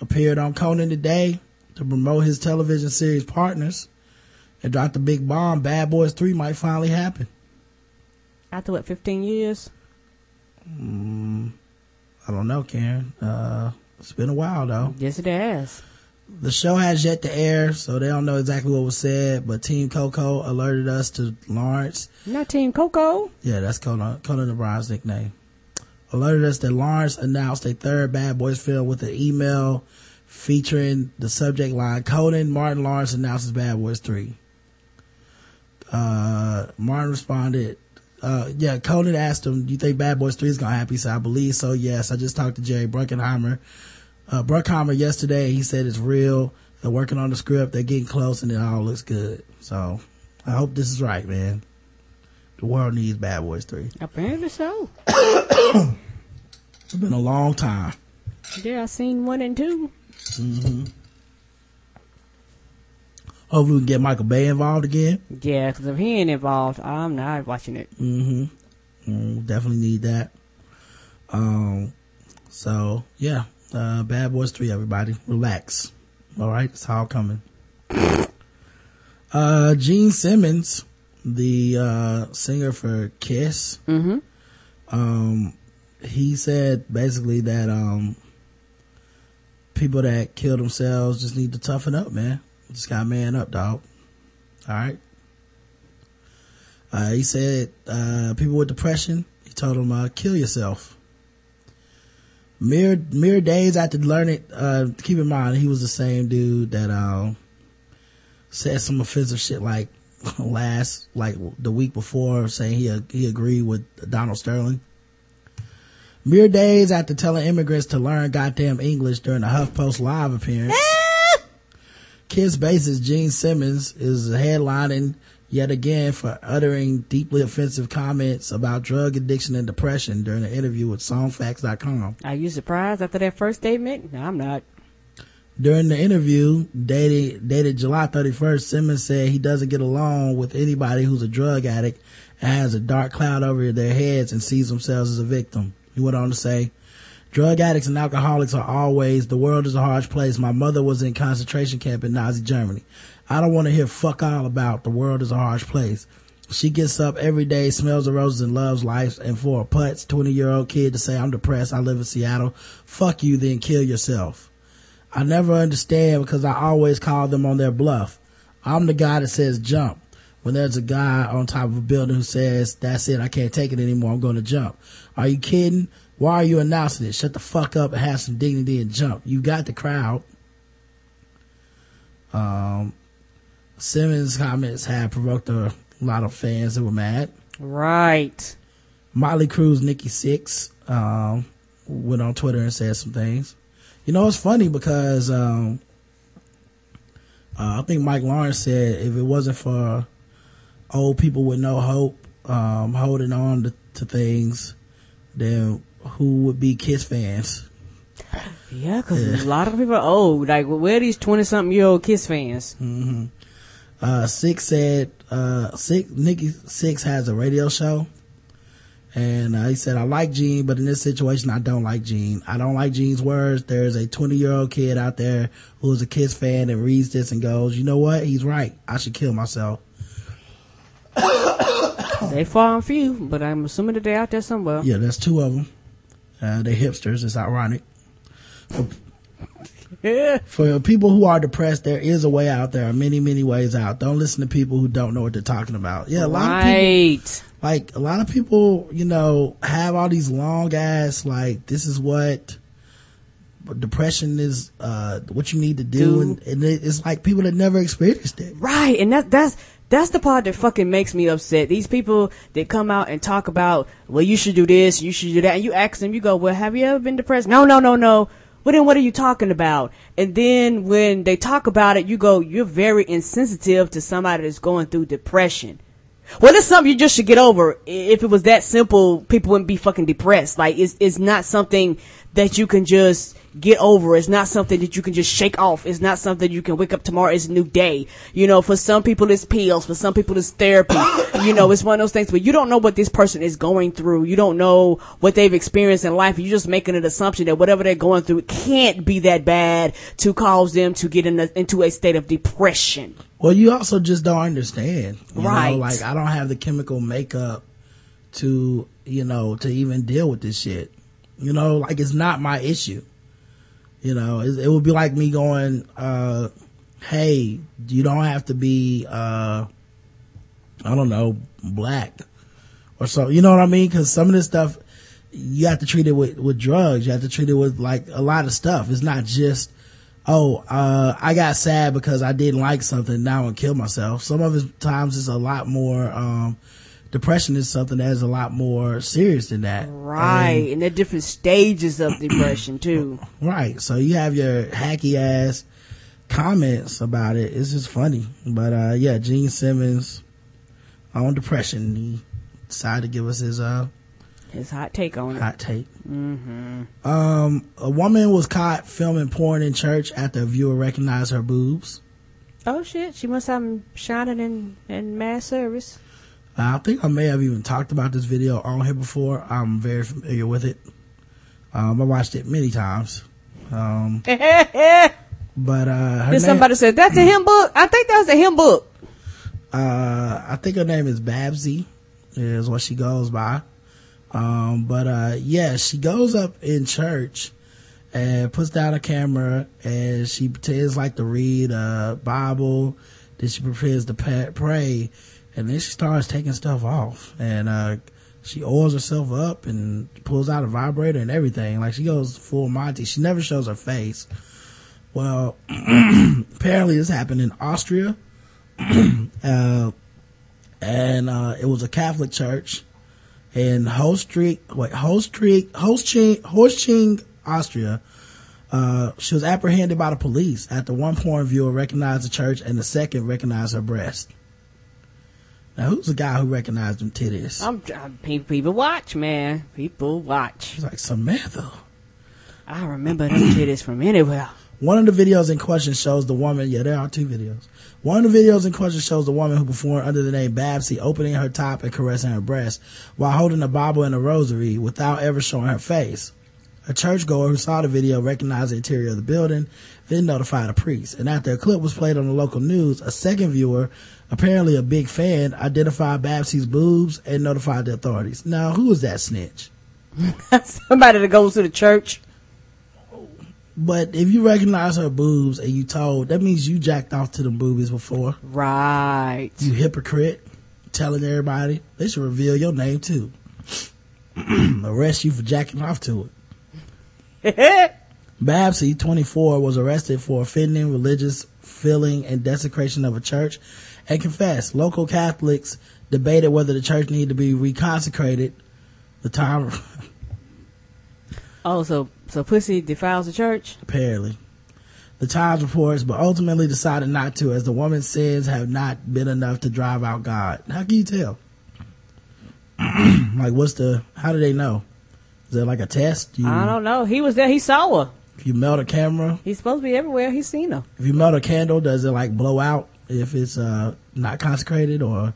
appeared on Conan today to promote his television series Partners. and dropped the big bomb. Bad Boys 3 might finally happen. After what, 15 years? I don't know, Karen. Uh, it's been a while though. Yes, it has. The show has yet to air, so they don't know exactly what was said, but Team Coco alerted us to Lawrence. Not Team Coco. Yeah, that's Conan, Conan O'Brien's nickname. Alerted us that Lawrence announced a third Bad Boys film with an email featuring the subject line, Conan Martin Lawrence announces Bad Boys 3. Uh, Martin responded, uh, yeah, Conan asked him, do you think Bad Boys 3 is gonna happen? He said, I believe so, yes. I just talked to Jerry Bruckheimer, uh, Bruckheimer yesterday. He said it's real. They're working on the script. They're getting close and it all looks good. So I hope this is right, man. The world needs Bad Boys 3. Apparently so. It's been a long time. Yeah, I seen one and two. Hopefully we can get Michael Bay involved again. Yeah, because if he ain't involved, I'm not watching it. Mm, hmm. definitely need that. Um, so yeah, uh, Bad Boys 3, everybody. Relax. Alright, it's all coming. Uh, Gene Simmons, the, uh, singer for Kiss. Mm-hmm. um, he said basically that um, people that kill themselves just need to toughen up, man. Just got man up, dog. All right. Uh, he said uh, people with depression. He told them uh, kill yourself. Mere mere days after learning, uh, keep in mind he was the same dude that um said some offensive shit like last like the week before saying he he agreed with Donald Sterling. Mere days after telling immigrants to learn goddamn English during a HuffPost live appearance. Kiss bassist Gene Simmons is headlining yet again for uttering deeply offensive comments about drug addiction and depression during an interview with Songfacts.com. Are you surprised after that first statement? No, I'm not. During the interview, dated, dated July 31st, Simmons said he doesn't get along with anybody who's a drug addict and has a dark cloud over their heads and sees themselves as a victim. He went on to say, drug addicts and alcoholics are always, the world is a harsh place. My mother was in concentration camp in Nazi Germany. I don't want to hear fuck all about the world is a harsh place. She gets up every day, smells the roses and loves life. And for a putz 20 year old kid to say, I'm depressed, I live in Seattle, fuck you, then kill yourself. I never understand because I always call them on their bluff. I'm the guy that says jump. When there's a guy on top of a building who says, that's it, I can't take it anymore, I'm gonna jump. Are you kidding? Why are you announcing it? Shut the fuck up and have some dignity and jump. You got the crowd. Um, Simmons' comments had provoked a lot of fans that were mad. Right. Mötley Crüe, Nikki Sixx, um, went on Twitter and said some things. You know, it's funny because, um, uh, I think Mike Lawrence said if it wasn't for old people with no hope, um, holding on to, to things, then who would be Kiss fans? Yeah, because a lot of people are old. Like, where are these 20 something year old Kiss fans? Uh, Sixx said, uh, Sixx, Nikki Sixx has a radio show. And uh, he said, I like Gene, but in this situation, I don't like Gene. I don't like Gene's words. There's a 20 year old kid out there who's a Kiss fan and reads this and goes, you know what? He's right. I should kill myself. They far and few, but I'm assuming that they're out there somewhere. Yeah, there's two of them. Uh, they're hipsters. It's ironic. Yeah. For people who are depressed, there is a way out. There are many, many ways out. Don't listen to people who don't know what they're talking about. Yeah, a lot of people, Right. Like a lot of people, you know, have all these long ass, like, this is what depression is, uh, what you need to do. And, and it's like people that never experienced it. Right, and that that's that's the part that fucking makes me upset. These people that come out and talk about, well, you should do this, you should do that, and you ask them, you go, well, have you ever been depressed? No, no, no, no. Well, then what are you talking about? And then when they talk about it, you go, you're very insensitive to somebody that's going through depression. Well, it's something you just should get over. If it was that simple, people wouldn't be fucking depressed. Like, it's, it's not something that you can just get over. It's not something that you can just shake off. It's not something you can wake up tomorrow. It's a new day. You know, for some people it's pills. For some people it's therapy. you know, it's one of those things, but you don't know what this person is going through. You don't know what they've experienced in life. You're just making an assumption that whatever they're going through can't be that bad to cause them to get in a, into a state of depression. Well, you also just don't understand. you know? Right. Like, I don't have the chemical makeup to, you know, to even deal with this shit. You know, like it's not my issue. You know, it, it would be like me going, uh, hey, you don't have to be, uh, I don't know, black or so. You know what I mean? Cause some of this stuff, you have to treat it with, with drugs. You have to treat it with like a lot of stuff. It's not just, oh, uh, I got sad because I didn't like something. Now I'm gonna kill myself. Some of the times it's a lot more, um, depression is something that is a lot more serious than that. Right. And, they're different stages of depression too. Right. So you have your hacky ass comments about it. It's just funny. But, uh, yeah, Gene Simmons on depression. He decided to give us his, uh, His hot take on it. hot take. Um, a woman was caught filming porn in church after a viewer recognized her boobs. Oh shit, she must have them shining in, in mass service. I think I may have even talked about this video on here before. I'm very familiar with it. Um, I watched it many times. Um, but, uh, her name, somebody said, that's a hymn book? I think that's a hymn book. uh, I think her name is Babsy is what she goes by. Um, but, uh, yeah, she goes up in church and puts down a camera and she pretends like to read a Bible. Then she prepares to pray and then she starts taking stuff off and, uh, she oils herself up and pulls out a vibrator and everything. Like she goes full Monty. She never shows her face. Well, apparently this happened in Austria. uh, and, uh, it was a Catholic church in Holstreich, wait, Holstreich, Holstein, Holstein, Austria. Uh, she was apprehended by the police after one porn viewer recognized the church and the second recognized her breast. Now, who's the guy who recognized them titties? I'm, I'm people, people watch, man. People watch. She's like, Samantha. I remember them titties from anywhere. One of the videos in question shows the woman, yeah, there are two videos. One of the videos in question shows the woman who performed under the name Babsy opening her top and caressing her breast while holding a Bible and a rosary without ever showing her face. A churchgoer who saw the video recognized the interior of the building, then notified a priest. And after a clip was played on the local news, a second viewer, apparently a big fan, identified Babsy's boobs and notified the authorities. Now, who is that snitch? Somebody that goes to the church. But if you recognize her boobs and you told, that means you jacked off to them boobies before. Right. You hypocrite. Telling everybody. They should reveal your name too. Arrest you for jacking off to it. Babsy, 24, was arrested for offending religious feeling and desecration of a church and confessed. Local Catholics debated whether the church needed to be reconsecrated. The time, Oh, so so pussy defiles the church? apparently. The Times reports, but ultimately decided not to as the woman's sins have not been enough to drive out God. How can you tell? like what's the, how do they know? Is there like a test? You, I don't know. He was there. He saw her. if you melt a camera, He's supposed to be everywhere. He's seen her. if you melt a candle, does it like blow out if it's, uh, not consecrated or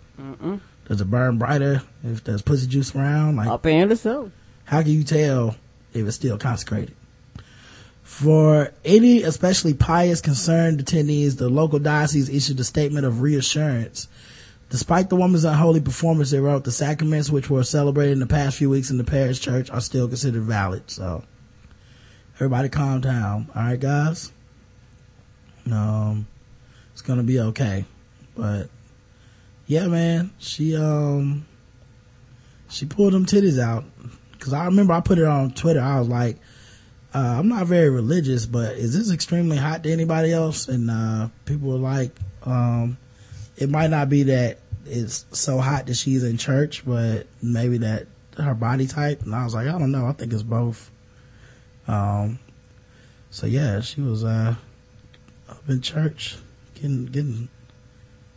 does it burn brighter if there's pussy juice around? Like, Apparently so. how can you tell if it's still consecrated? For any especially pious concerned attendees, the local diocese issued a statement of reassurance. Despite the woman's unholy performance, they wrote the sacraments which were celebrated in the past few weeks in the parish church are still considered valid. So everybody calm down. All right, guys. Um, it's gonna be okay. But yeah, man, she um she pulled them titties out because I remember I put it on Twitter. I was like, uh, I'm not very religious, but is this extremely hot to anybody else? And uh, people were like, um, it might not be that it's so hot that she's in church, but maybe that her body type. And I was like, I don't know. I think it's both. Um, so yeah, she was uh, up in church, getting getting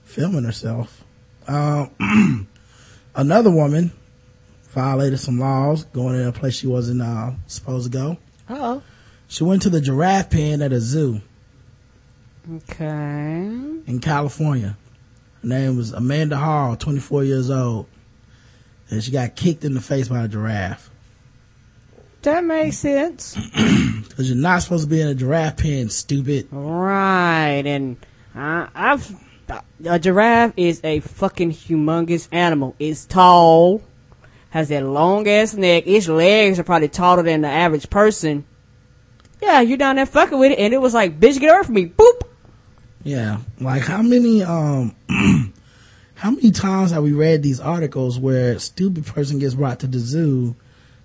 filming herself. Um, another woman violated some laws going in a place she wasn't uh, supposed to go. Oh. She went to the giraffe pen at a zoo Okay. in California. Her name was Amanda Hall, 24 years old. And she got kicked in the face by a giraffe. That makes sense. Cause you're not supposed to be in a giraffe pen, stupid. Right, and I, I've a giraffe is a fucking humongous animal. It's tall, has that long ass neck. Its legs are probably taller than the average person. Yeah, you're down there fucking with it, and it was like, bitch, get from me, boop. Yeah. Like how many, um, how many times have we read these articles where stupid person gets brought to the zoo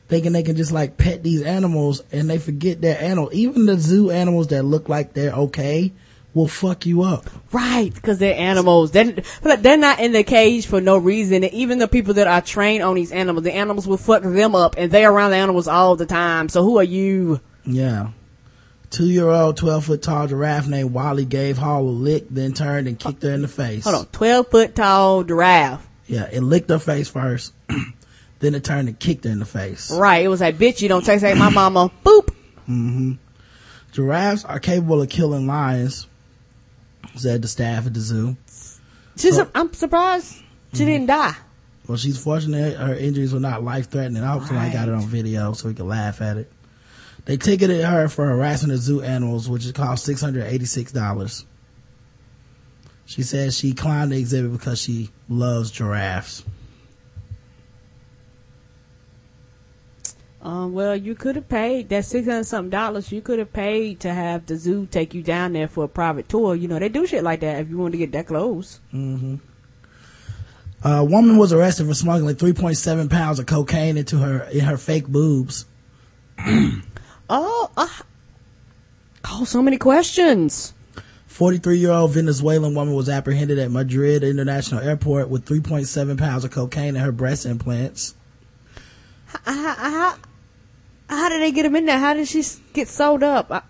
thinking they can just like pet these animals and they forget their animal. Even the zoo animals that look like they're okay will fuck you up. Right, because they're animals. They're, they're not in the cage for no reason. And even the people that are trained on these animals, the animals will fuck them up, and they're around the animals all the time. So who are you? Yeah. Two year old, 12 foot tall giraffe named Wally gave Hall a lick, then turned and kicked her in the face. Hold on, twelve foot tall giraffe. Yeah, it licked her face first. then it turned and kicked her in the face. Right, it was like, bitch, you don't taste like my mama. Boop. Mm-hmm. Giraffes are capable of killing lions, said the staff at the zoo. She's, oh. So- I'm surprised she didn't mm-hmm. die. Well, she's fortunate her injuries were not life threatening. I hope somebody got it on video so we could laugh at it. They ticketed her for harassing the zoo animals, which is cost six hundred eighty six dollars. She says she climbed the exhibit because she loves giraffes. Um, well, you could have paid that six hundred something dollars. You could have paid to have the zoo take you down there for a private tour. You know, they do shit like that if you want to get that close. A woman was arrested for smuggling three point seven pounds of cocaine into her in her fake boobs. Oh, uh, oh, so many questions. 43 year old Venezuelan woman was apprehended at Madrid International Airport with 3.7 pounds of cocaine in her breast implants. How, how, how did they get him in there? How did she get sold up? I,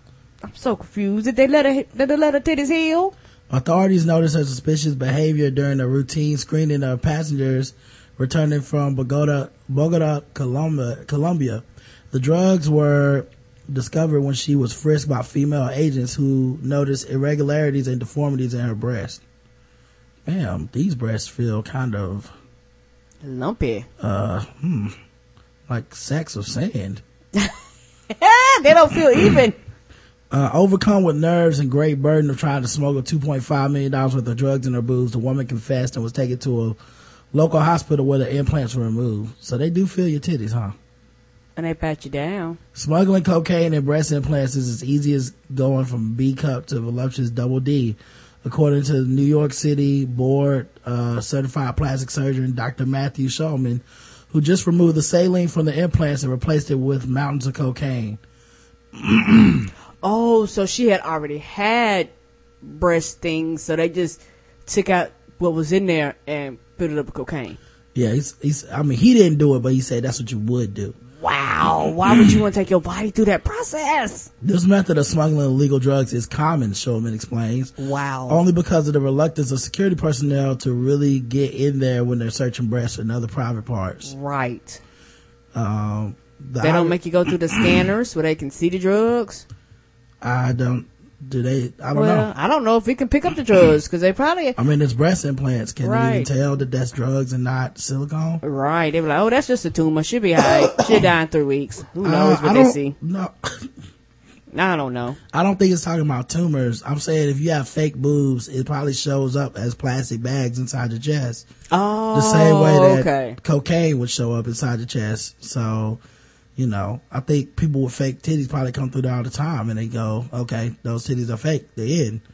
I'm so confused. Did they let her? Did they let her titties heal? Authorities noticed her suspicious behavior during a routine screening of passengers returning from Bogota, Bogota, Colombia. Colombia. The drugs were discovered when she was frisked by female agents who noticed irregularities and deformities in her breast. Damn, these breasts feel kind of Lumpy. Uh, hmm, like sacks of sand. They don't feel even. Uh, overcome with nerves and great burden of trying to smuggle $2.5 million worth of drugs in her boobs, the woman confessed and was taken to a local hospital where the implants were removed. So they do feel your titties, huh? And they pat you down. Smuggling cocaine and breast implants is as easy as going from B cup to voluptuous double D, according to the New York City board uh, certified plastic surgeon Dr. Matthew Schulman, who just removed the saline from the implants and replaced it with mountains of cocaine. Oh, so she had already had breast things, so they just took out what was in there and filled it up with cocaine. Yeah, he's, he's, I mean, he didn't do it, but he said that's what you would do. Wow, why would you want to take your body through that process? This method of smuggling illegal drugs is common, Schulman explains. Wow. Only because of the reluctance of security personnel to really get in there when they're searching breasts and other private parts. right. Um, the They don't make you go through the scanners where they can see the drugs. I don't. Do they? I don't Well, know. I don't know if we can pick up the drugs because they probably I mean, it's breast implants. Can you even tell that that's drugs and not silicone? right. They were like, oh, that's just a tumor. She'll be alright. She'll die in three weeks. Who knows Uh, what they see? No, I don't know. I don't think it's talking about tumors. I'm saying if you have fake boobs, it probably shows up as plastic bags inside your chest. Oh, the same way that okay. cocaine would show up inside your chest. So, you know, I think people with fake titties probably come through there all the time and they go, okay, those titties are fake. They're in.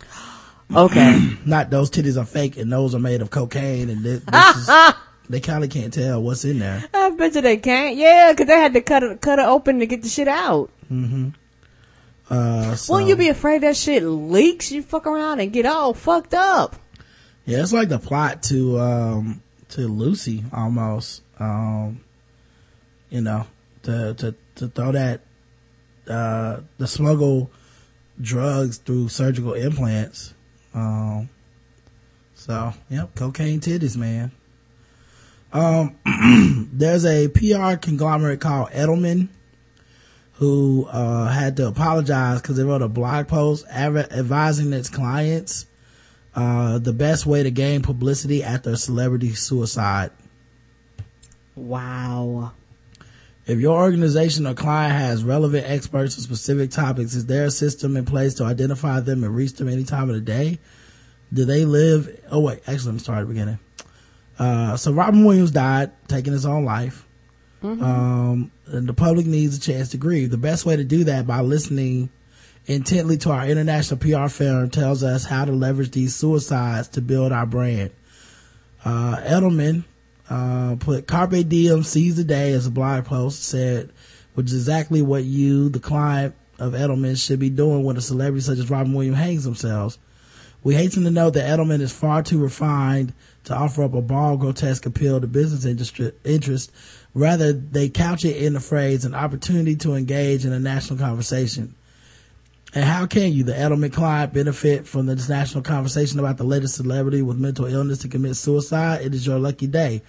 Okay. Not those titties are fake and those are made of cocaine and this, this is, they kind of can't tell what's in there. I bet you they can't. Yeah, because they had to cut it, cut it open to get the shit out. Mm-hmm. Uh, so, Wouldn't you be afraid that shit leaks? You fuck around and get all fucked up. yeah, it's like the plot to, um, to Lucy almost. Um, you know, to, to, to throw that, uh, the smuggle drugs through surgical implants. Um, so, yep, cocaine titties, man. Um, there's a PR conglomerate called Edelman who uh, had to apologize because they wrote a blog post adv- advising its clients uh, the best way to gain publicity after a celebrity suicide. Wow. If your organization or client has relevant experts on specific topics, is there a system in place to identify them and reach them any time of the day? Do they live? Oh wait, actually, let me start at the beginning. Uh, so Robin Williams died, taking his own life. Um, and the public needs a chance to grieve. The best way to do that by listening intently to our international PR firm tells us how to leverage these suicides to build our brand. Uh, Edelman, uh, put Carpe Diem seize the day as a blog post said, which is exactly what you, the client of Edelman, should be doing when a celebrity such as Robin Williams hangs themselves. We hasten to note that Edelman is far too refined to offer up a bald, grotesque appeal to business industry, interest. Rather, they couch it in the phrase, an opportunity to engage in a national conversation. And how can you, the Edelman client, benefit from this national conversation about the latest celebrity with mental illness to commit suicide? It is your lucky day.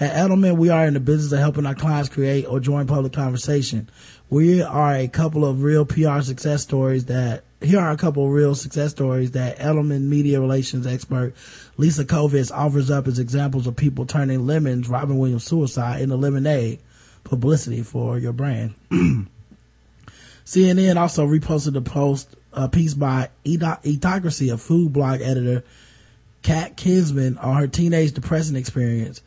At Edelman, we are in the business of helping our clients create or join public conversation. We are a couple of real PR success stories that, here are a couple of real success stories that Edelman media relations expert Lisa Kovitz offers up as examples of people turning lemons, Robin Williams suicide, into lemonade publicity for your brand. CNN also reposted a post, a piece by Eatocracy, a food blog editor, Kat Kinsman, on her teenage depression experience.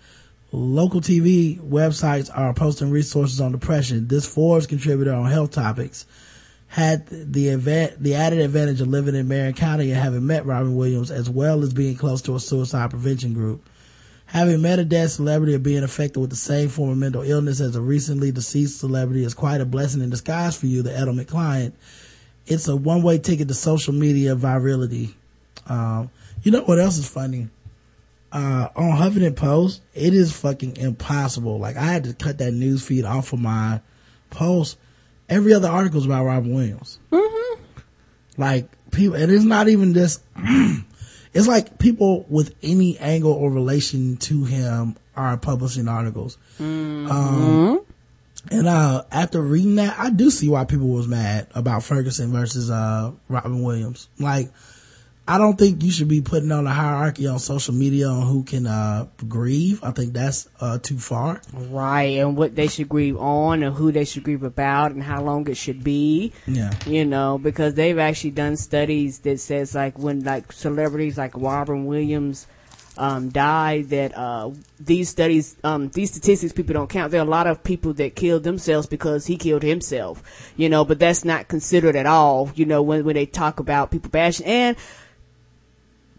Local TV websites are posting resources on depression. This Forbes contributor on health topics had the event, the added advantage of living in Marin County and having met Robin Williams as well as being close to a suicide prevention group. Having met a dead celebrity or being affected with the same form of mental illness as a recently deceased celebrity is quite a blessing in disguise for you, the Edelman client. It's a one-way ticket to social media virality. Um, you know what else is funny? Uh, on Huffington Post, it is fucking impossible. Like I had to cut that news feed off of my post. Every other article is about Robin Williams. Like people, and it's not even just, it's like people with any angle or relation to him are publishing articles. Um, and, uh, after reading that, I do see why people was mad about Ferguson versus, uh, Robin Williams. Like, I don't think you should be putting on a hierarchy on social media on who can, uh, grieve. I think that's, uh, too far. Right, and what they should grieve on and who they should grieve about and how long it should be. Yeah. You know, because they've actually done studies that says like when like celebrities like Robin Williams um died that uh these studies um these statistics people don't count. There are a lot of people that killed themselves because he killed himself. You know, but that's not considered at all, you know, when when they talk about people bashing and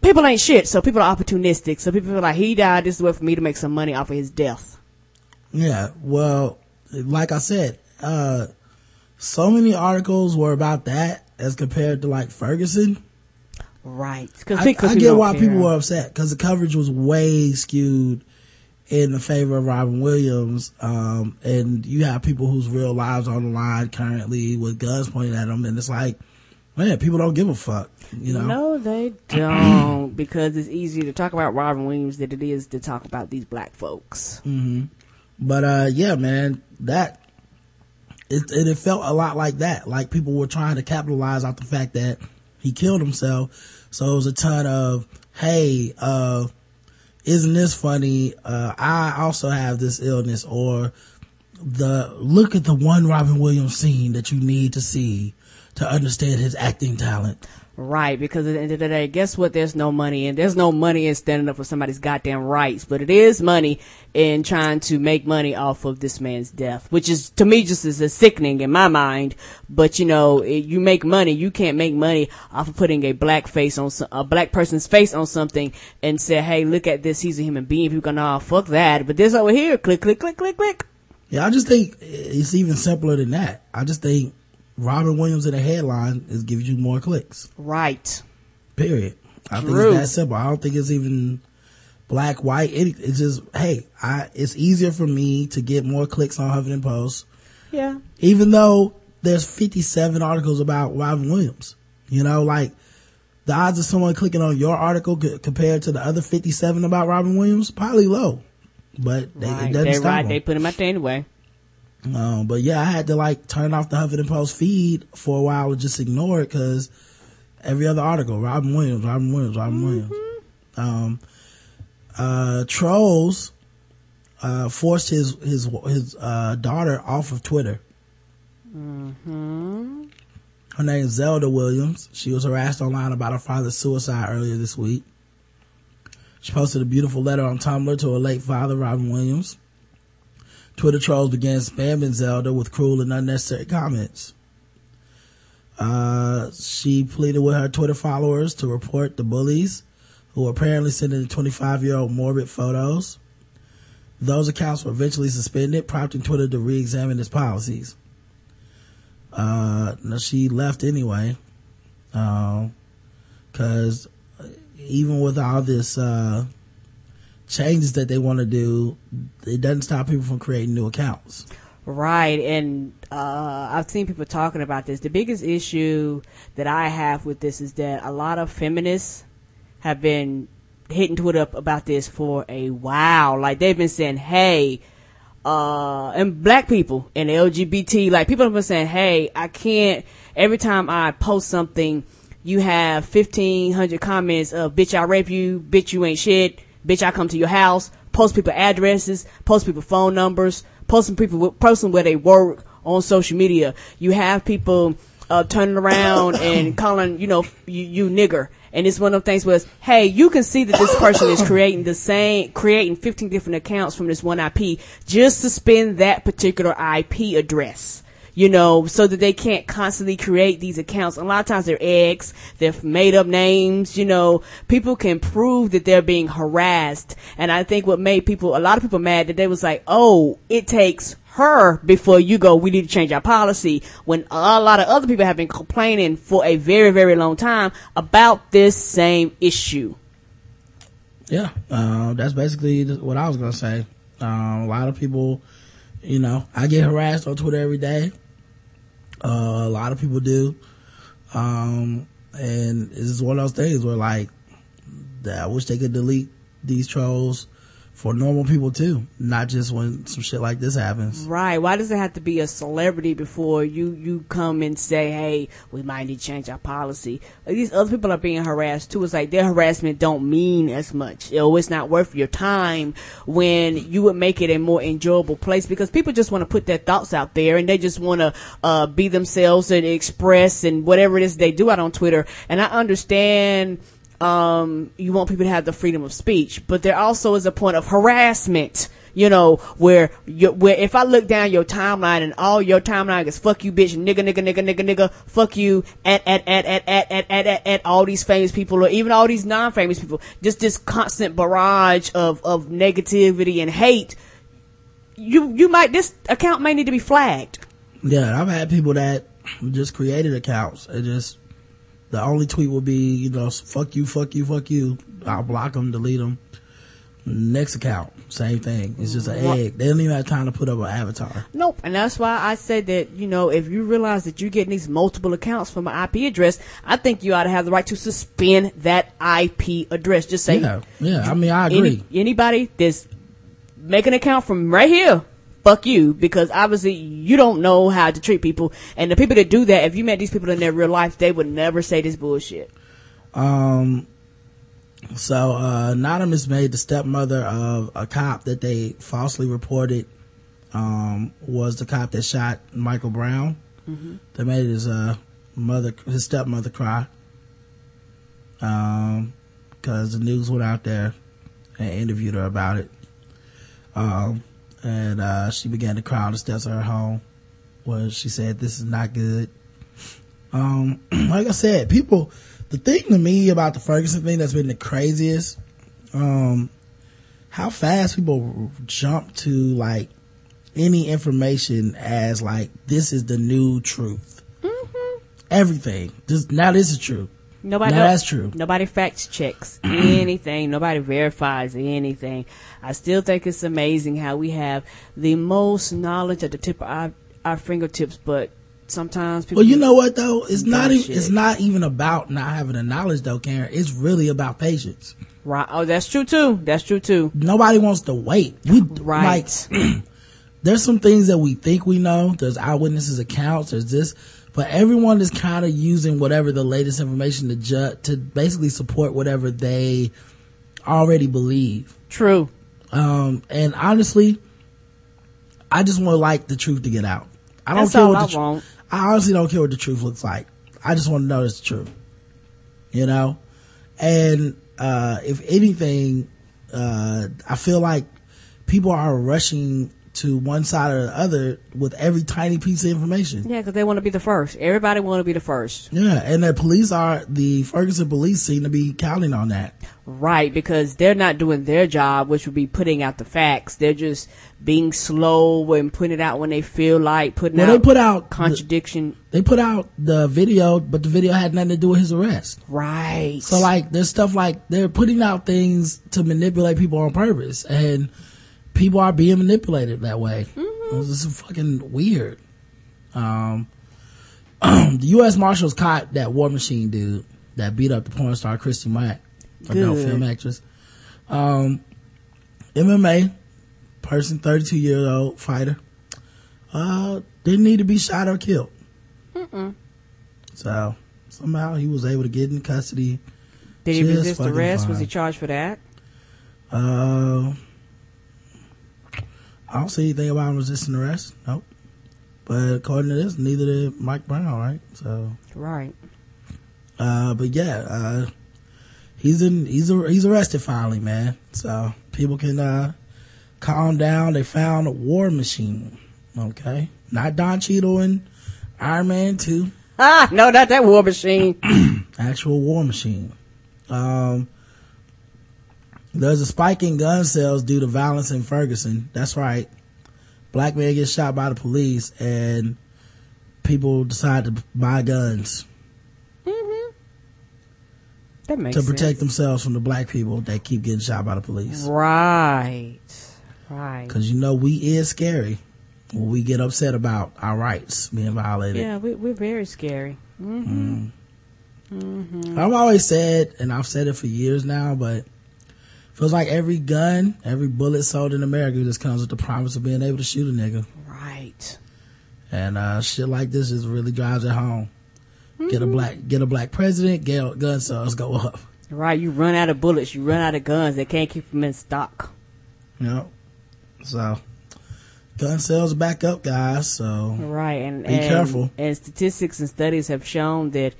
people ain't shit, so people are opportunistic. So people are like, he died, this is way for me to make some money off of his death. Yeah, well, like I said, uh, so many articles were about that as compared to like Ferguson. Right. Cause, I, because I get why care. people were upset because the coverage was way skewed in the favor of Robin Williams. Um, and you have people whose real lives are on the line currently with guns pointed at them. And it's like, man, people don't give a fuck, you know? No, they don't, because it's easier to talk about Robin Williams than it is to talk about these black folks. But, uh, yeah, man, that, it, it, it felt a lot like that. Like people were trying to capitalize off the fact that he killed himself. So it was a ton of, hey, uh, isn't this funny? Uh, I also have this illness or the, look at the one Robin Williams scene that you need to see to understand his acting talent. Right, because at the end of the day, guess what? There's no money and there's no money in standing up for somebody's goddamn rights, but it is money in trying to make money off of this man's death, which is to me just as a sickening in my mind. But you know, it, you make money, you can't make money off of putting a black face on a black person's face on something and say, hey, look at this, he's a human being. People gonna, nah, fuck that. But this over here, click, click, click, click, click. Yeah, I just think it's even simpler than that. I just think Robin Williams in a headline is gives you more clicks. Right. Period. I think it's that simple. I don't think it's even black, white. It's just, hey, I, it's easier for me to get more clicks on Huffington Post, Yeah. even though there's 57 articles about Robin Williams. You know, like the odds of someone clicking on your article compared to the other 57 about Robin Williams, probably low. But they, it doesn't They stop right. 'em. They put him out there anyway. Um, but yeah, I had to like turn off the Huffington Post feed for a while and just ignore it because every other article, Robin Williams, Robin Williams, Robin Williams. Um, uh, trolls, uh, forced his, his, his, uh, daughter off of Twitter. Mhm. Her name is Zelda Williams. She was harassed online about her father's suicide earlier this week. She posted a beautiful letter on Tumblr to her late father, Robin Williams. Twitter trolls began spamming Zelda with cruel and unnecessary comments. Uh, she pleaded with her Twitter followers to report the bullies who were apparently sending the 25 year old morbid photos. Those accounts were eventually suspended, prompting Twitter to re-examine its policies. Uh, now she left anyway, uh, cause even with all this, uh, changes that they want to do, it doesn't stop people from creating new accounts. Right, and uh, I've seen people talking about this. The biggest issue that I have with this is that a lot of feminists have been hitting Twitter up about this for a while. Like they've been saying, "Hey," uh, and black people and LGBT, like people have been saying, "Hey, I can't." Every time I post something, you have fifteen hundred comments of "Bitch, I rape you," "Bitch, you ain't shit," "Bitch, I come to your house." Post people addresses, post people phone numbers, posting people posting where they work on social media. You have people uh, turning around and calling you know you, you nigger. And it's one of the things where, it's, hey, you can see that this person is creating the same, creating 15 different accounts from this one IP just to spend that particular IP address. You know, so that they can't constantly create these accounts. A lot of times they're eggs, they're made up names, you know, people can prove that they're being harassed. And I think what made people, a lot of people mad that they was like, oh, it takes her before you go, we need to change our policy. When a lot of other people have been complaining for a very, very long time about this same issue. Yeah, uh, that's basically what I was gonna say. Um, a lot of people, you know, I get harassed on Twitter every day. Uh, a lot of people do. Um, and it's one of those things where like, I wish they could delete these trolls for normal people too, not just when some shit like this happens. Right. Why does it have to be a celebrity before you, you come and say, hey, we might need to change our policy? These other people are being harassed too. It's like their harassment don't mean as much. Oh, it's not worth your time when you would make it a more enjoyable place because people just want to put their thoughts out there and they just want to, uh, be themselves and express and whatever it is they do out on Twitter. And I understand, um, you want people to have the freedom of speech, but there also is a point of harassment. You know, where you, where if I look down your timeline and all your timeline is fuck you bitch, nigga, nigga, nigga, nigga, nigga, fuck you, at, at, at, at, at, at, at, at, at all these famous people or even all these non-famous people, just this constant barrage of, of negativity and hate, you, you might, this account may need to be flagged. Yeah, I've had people that just created accounts and just the only tweet will be, you know, fuck you, fuck you, fuck you. I'll block them, delete them. Next account, same thing. It's just an egg. They don't even have time to put up an avatar. Nope. And that's why I said that, you know, if you realize that you're getting these multiple accounts from an IP address, I think you ought to have the right to suspend that IP address. Just say, Yeah, yeah. I mean, I agree. any, anybody that's make an account from right here, fuck you, because obviously you don't know how to treat people. And the people that do that, if you met these people in their real life, they would never say this bullshit. Um, so, uh, Anonymous made the stepmother of a cop that they falsely reported, um, was the cop that shot Michael Brown. They made his, uh, mother, his stepmother cry. Um, cause the news went out there and interviewed her about it. Um, and, uh, she began to cry on the steps of her home where she said, this is not good. Um, like I said, people, the thing to me about the Ferguson thing that's been the craziest, um, how fast people jump to like any information as like, this is the new truth. Everything. This, now this is true. Nobody knows- that's true. Nobody fact checks anything. Nobody verifies anything. I still think it's amazing how we have the most knowledge at the tip of our, our fingertips, but sometimes people. Well, you know what though? It's not even, it's not even about not having the knowledge though, Karen. It's really about patience. Right. Oh, that's true too. That's true too. Nobody wants to wait. We, Right. like, there's some things that we think we know. There's eyewitnesses accounts. There's this, but everyone is kind of using whatever the latest information to ju- to basically support whatever they already believe. True. Um, and honestly, I just want to like the truth to get out. I don't That's care what I the tr- want. I honestly don't care what the truth looks like. I just want to know it's true. You know? And, uh, if anything, uh, I feel like people are rushing to one side or the other with every tiny piece of information. Yeah, because they want to be the first. Everybody want to be the first. Yeah. And the police are, the Ferguson police seem to be counting on that. Right, because they're not doing their job, which would be putting out the facts. They're just being slow and putting it out when they feel like putting Well, out they put out, the- contradiction. they put out the video, but the video had nothing to do with his arrest. right. So like there's stuff like they're putting out things to manipulate people on purpose and people are being manipulated that way. This is fucking weird. Um, the U.S. Marshals caught that War Machine dude that beat up the porn star Christy Mack, Good. film actress. Um, MMA person, 32 year old fighter, uh, didn't need to be shot or killed. So somehow he was able to get in custody. Did he resist arrest? Was he charged for that? Uh, I don't see anything about resisting arrest. Nope. But according to this, neither did Mike Brown, right? So, Right. uh, but yeah, uh, he's in, he's, a, he's arrested finally, man. So people can, uh, calm down. They found a war machine. Okay. Not Don Cheadle and Iron Man 2. Ah, no, not that war machine. actual war machine. Um, there's a spike in gun sales due to violence in Ferguson. That's right. Black man gets shot by the police and people decide to buy guns Mm-hmm. That makes to protect sense. themselves from the black people that keep getting shot by the police. Right. Right. Cause you know we is scary when we get upset about our rights being violated. Yeah, we, we're very scary. Mm-hmm. Mm-hmm. Mm-hmm. I've always said, and I've said it for years now, but feels like every gun, every bullet sold in America just comes with the promise of being able to shoot a nigga. Right. And, uh, shit like this just really drives it home. Get a black, get a black president, get gun sales go up. Right. You run out of bullets. You run out of guns. They can't keep them in stock. Know? So, gun sales back up, guys. So, Right. And Be and, careful. And statistics and studies have shown that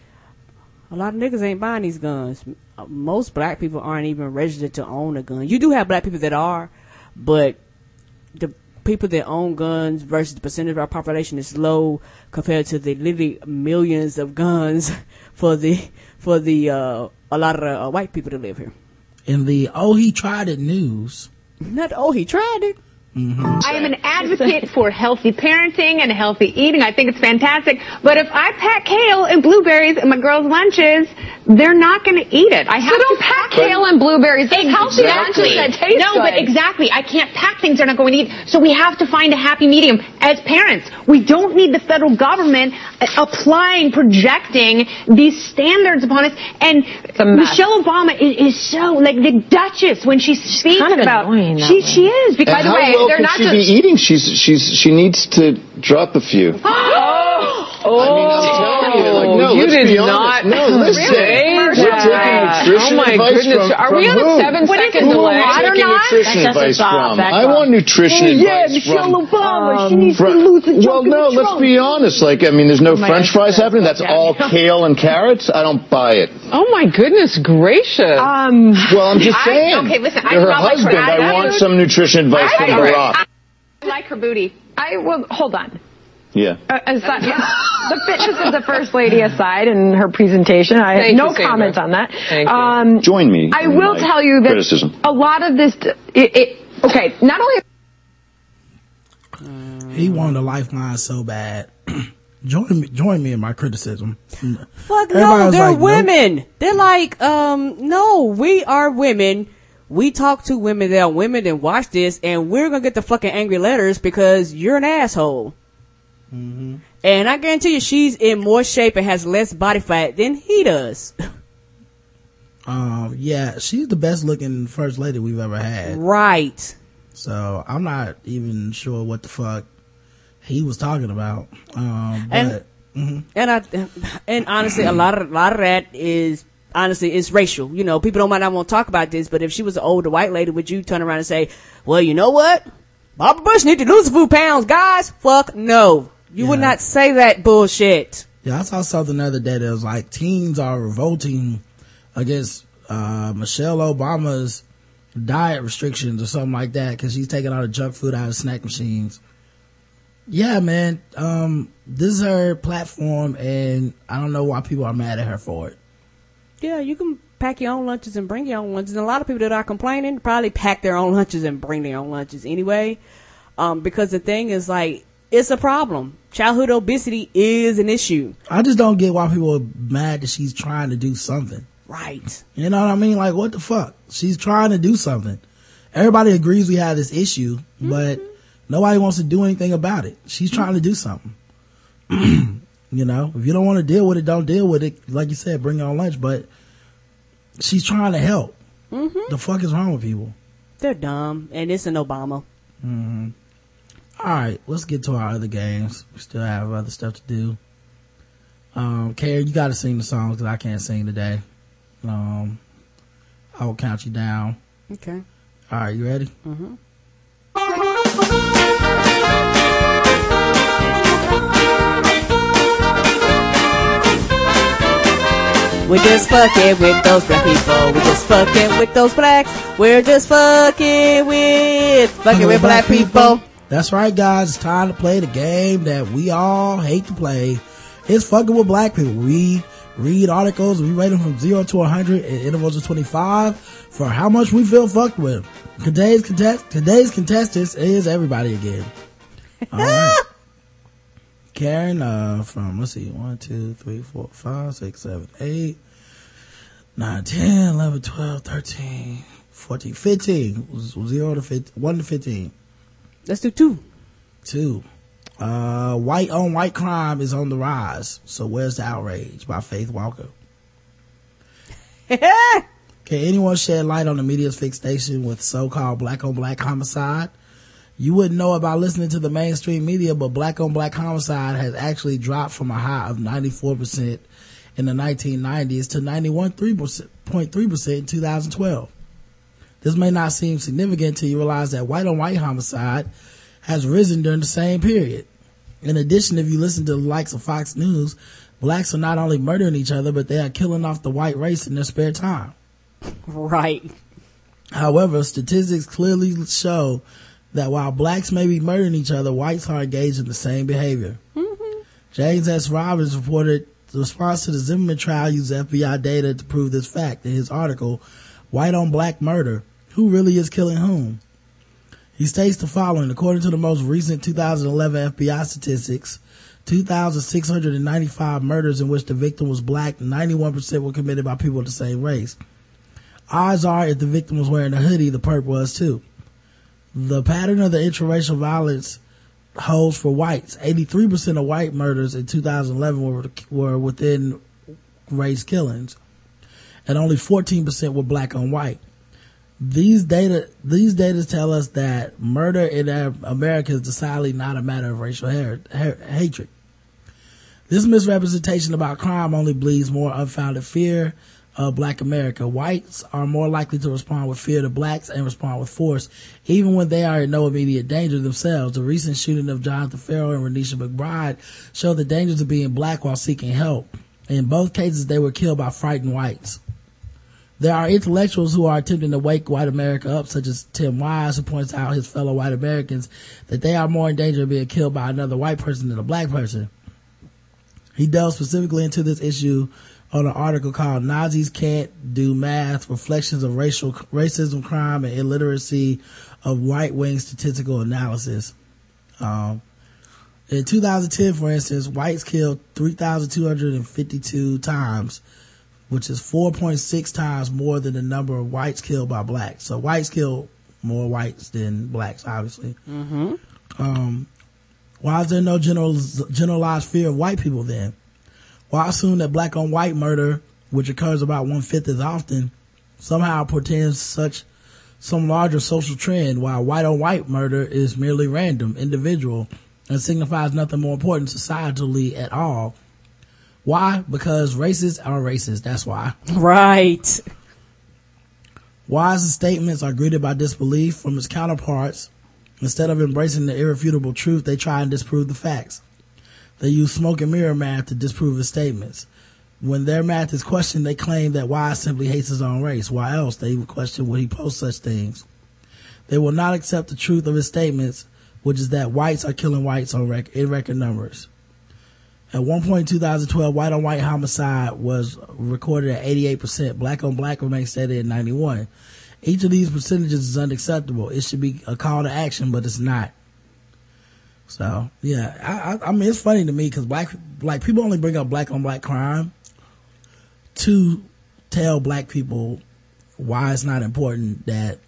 a lot of niggas ain't buying these guns. Most black people aren't even registered to own a gun. You do have black people that are, but the people that own guns versus the percentage of our population is low compared to the literally millions of guns for the for the uh, a lot of the, uh, white people that live here. in the, oh, he tried it news. Not oh he tried it. I am an advocate for healthy parenting and healthy eating. I think it's fantastic. But if I pack kale and blueberries in my girls' lunches, they're not going to eat it. I have don't to pack kale and blueberries. They're healthy Exactly. lunches that taste no, but exactly. I can't pack things they're not going to eat. So we have to find a happy medium. As parents, we don't need the federal government uh, applying, projecting these standards upon us. And. Michelle Obama is, is so like the Duchess when she speaks kind of about. annoying she way. she is because By the how way, well they're not she just- be eating? She's she's she needs to drop a few. Oh, I mean, I'm telling you, like, no, you let's did be not honest. No, listen. say We're taking nutrition oh my advice goodness. from- Are we from on who? a seven What is second it, delay? I don't taking nutrition That's just a advice stop, from. I want nutrition well, yeah, advice Michelle from. Obama. Um, she needs from, to lose the Well, no, let's Trump. be honest. Like, I mean, there's no my French fries happening. That's yeah. all kale and carrots. I don't buy it. Oh my goodness gracious. Um. Well, I'm just I- saying. okay, listen, I You're her not like husband. I want some nutrition advice from. Barack. I like her booty. I will hold on. Yeah. Uh, aside, the fitness of the first lady aside and her presentation, I Thank have no you, comment on that. Thank you. Um, Join me. I will my tell you that criticism. a lot of this, it, it okay, not only He wanted a lifeline so bad. join me, join me in my criticism. Fuck Everybody no, they're like, nope. women. They're like, um, no, we are women. We talk to women that are women and watch this, and we're gonna get the fucking angry letters because you're an asshole. Mm-hmm. And I guarantee you, she's in more shape and has less body fat than he does. Um, yeah, she's the best looking first lady we've ever had. right. So I'm not even sure what the fuck he was talking about. Um, And- but mhm. And I, and honestly, a lot of, a lot of that is, honestly, it's racial. You know, people don't might not want to talk about this, but if she was an older white lady, would you turn around and say, well, you know what? Barbara Bush need to lose a few pounds, guys? Fuck no. You would not say that bullshit. Yeah, I saw something the other day that was like teens are revolting against uh, Michelle Obama's diet restrictions or something like that because she's taking all the junk food out of snack machines. Yeah, man. Um, this is her platform, and I don't know why people are mad at her for it. Yeah, you can pack your own lunches and bring your own lunches. And a lot of people that are complaining probably pack their own lunches and bring their own lunches anyway. Um, because the thing is like, it's a problem. Childhood obesity is an issue. I just don't get why people are mad that she's trying to do something. Right. You know what I mean? Like, what the fuck? She's trying to do something. Everybody agrees we have this issue, but nobody wants to do anything about it. She's trying to do something. you know, if you don't want to deal with it, don't deal with it. Like you said, bring your own lunch, but she's trying to help. The fuck is wrong with people? They're dumb. And it's an Obama. All right, let's get to our other games. We still have other stuff to do. Um, Karen, you got to sing the songs because I can't sing today. Um, I will count you down. Okay. All right, you ready? We're just fucking with those black people. We're just fucking with those blacks. We're just fucking with, fucking with black people. That's right, guys. It's time to play the game that we all hate to play. It's fucking with black people. We read articles. We rate them from zero to 100 in intervals of 25 for how much we feel fucked with. Today's contest, today's contestants is everybody again. All right. Karen, uh, from, let's see, 1, 2, 3, 4, 5, 6, 7, 8, 9, 10, 11, 12, 13, 14, 15. Was 0 to 15, 1 to 15. Let's do two. Two. Uh, white on white crime is on the rise. So where's the outrage by Faith Walker? Can anyone shed light on the media's fixation with so-called black on black homicide? You wouldn't know about listening to the mainstream media, but black on black homicide has actually dropped from a high of 94% in the 1990s to 91.3% in 2012. This may not seem significant until you realize that white on white homicide has risen during the same period. In addition, if you listen to the likes of Fox News, blacks are not only murdering each other, but they are killing off the white race in their spare time. Right. However, statistics clearly show that while blacks may be murdering each other, whites are engaged in the same behavior. Mm-hmm. James S. Robbins reported the response to the Zimmerman trial used FBI data to prove this fact in his article, White on Black Murder, Who Really is Killing Whom? He states the following, according to the most recent 2011 FBI statistics, 2,695 murders in which the victim was black, 91% were committed by people of the same race. Odds are if the victim was wearing a hoodie, the perp was too. The pattern of the interracial violence holds for whites. 83% of white murders in 2011 were, were within race killings. And only 14% were black on white. These data, these data tell us that murder in America is decidedly not a matter of racial her- her- hatred. This misrepresentation about crime only bleeds more unfounded fear of black America. Whites are more likely to respond with fear to blacks and respond with force, even when they are in no immediate danger themselves. The recent shooting of Jonathan Ferrell and Renisha McBride showed the dangers of being black while seeking help. In both cases, they were killed by frightened whites. There are intellectuals who are attempting to wake white America up, such as Tim Wise, who points out his fellow white Americans that they are more in danger of being killed by another white person than a black person. He delves specifically into this issue on an article called Nazis Can't Do Math, Reflections of Racial Racism, Crime, and Illiteracy of White Wing Statistical Analysis. Um, in 2010, for instance, whites killed 3,252 times, which is 4.6 times more than the number of whites killed by blacks. So whites kill more whites than blacks, obviously. Um, why is there no general, generalized fear of white people then? Why assume that black on white murder, which occurs about one fifth as often, somehow portends such some larger social trend, while white on white murder is merely random, individual, and signifies nothing more important societally at all. Why? Because racists are racist. That's why. Right. Wise statements are greeted by disbelief from its counterparts. Instead of embracing the irrefutable truth, they try and disprove the facts. They use smoke and mirror math to disprove his statements. When their math is questioned, they claim that Wise simply hates his own race. Why else? They would question would he post such things. They will not accept the truth of his statements, which is that whites are killing whites on rec- in record numbers. At one point in 2012, white on white homicide was recorded at 88%. Black on black remains steady at 91. Each of these percentages is unacceptable. It should be a call to action, but it's not. So yeah, I, I, I mean it's funny to me because black like people only bring up black on black crime to tell black people why it's not important that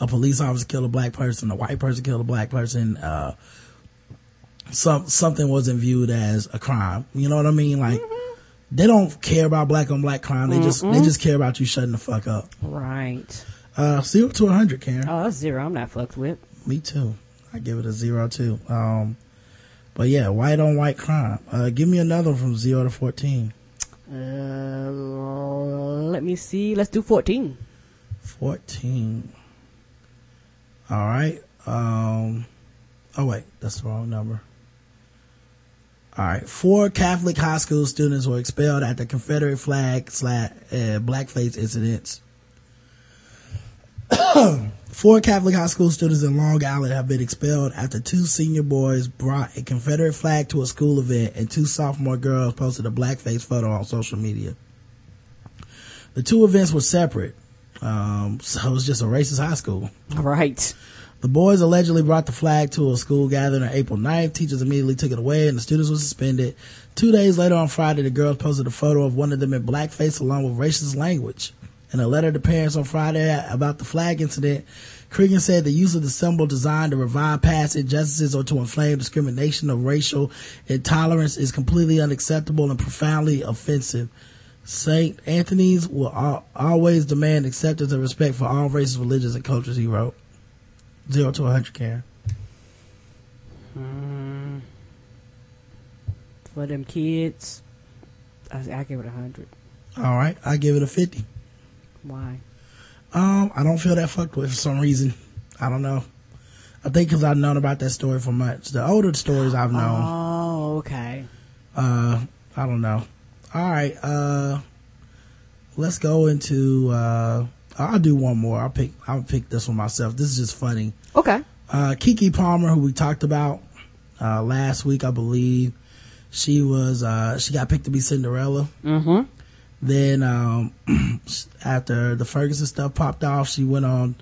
a police officer killed a black person, a white person killed a black person, uh, some something wasn't viewed as a crime. You know what I mean? Like they don't care about black on black crime. They just they just care about you shutting the fuck up. Right. Uh, zero to a hundred, Karen. Oh, that's zero. I'm not fucked with. Me too. I give it a zero too. Um, but yeah, white on white crime. Uh, give me another from zero to fourteen. Uh, let me see. Let's do 14. Fourteen. All right. Um. Oh wait, that's the wrong number. All right. Four Catholic high school students were expelled after Confederate flag slash uh, blackface incidents. Four Catholic high school students in Long Island have been expelled after two senior boys brought a Confederate flag to a school event and two sophomore girls posted a blackface photo on social media. The two events were separate, um, so it was just a racist high school. Right. The boys allegedly brought the flag to a school gathering on April 9th. Teachers immediately took it away and the students were suspended. Two days later on Friday, the girls posted a photo of one of them in blackface along with racist language. In a letter to parents on Friday about the flag incident, Cregan said the use of the symbol designed to revive past injustices or to inflame discrimination or racial intolerance is completely unacceptable and profoundly offensive. St. Anthony's will al- always demand acceptance and respect for all races, religions, and cultures, he wrote. Zero to a hundred, Karen. Mm, for them kids, I, I give it a 100. All right, I give it a 50. Why? Um, I don't feel that fucked with for some reason. I don't know. I think because I've known about that story for much. The older stories I've known, Oh, okay. uh, I don't know. All right, uh, let's go into, uh, I'll do one more. I'll pick, I'll pick this one myself. This is just funny. Okay. Uh, Keke Palmer, who we talked about, uh, last week, I believe, she was, uh, she got picked to be Cinderella. Mm-hmm. Then, um, after the Ferguson stuff popped off, she went on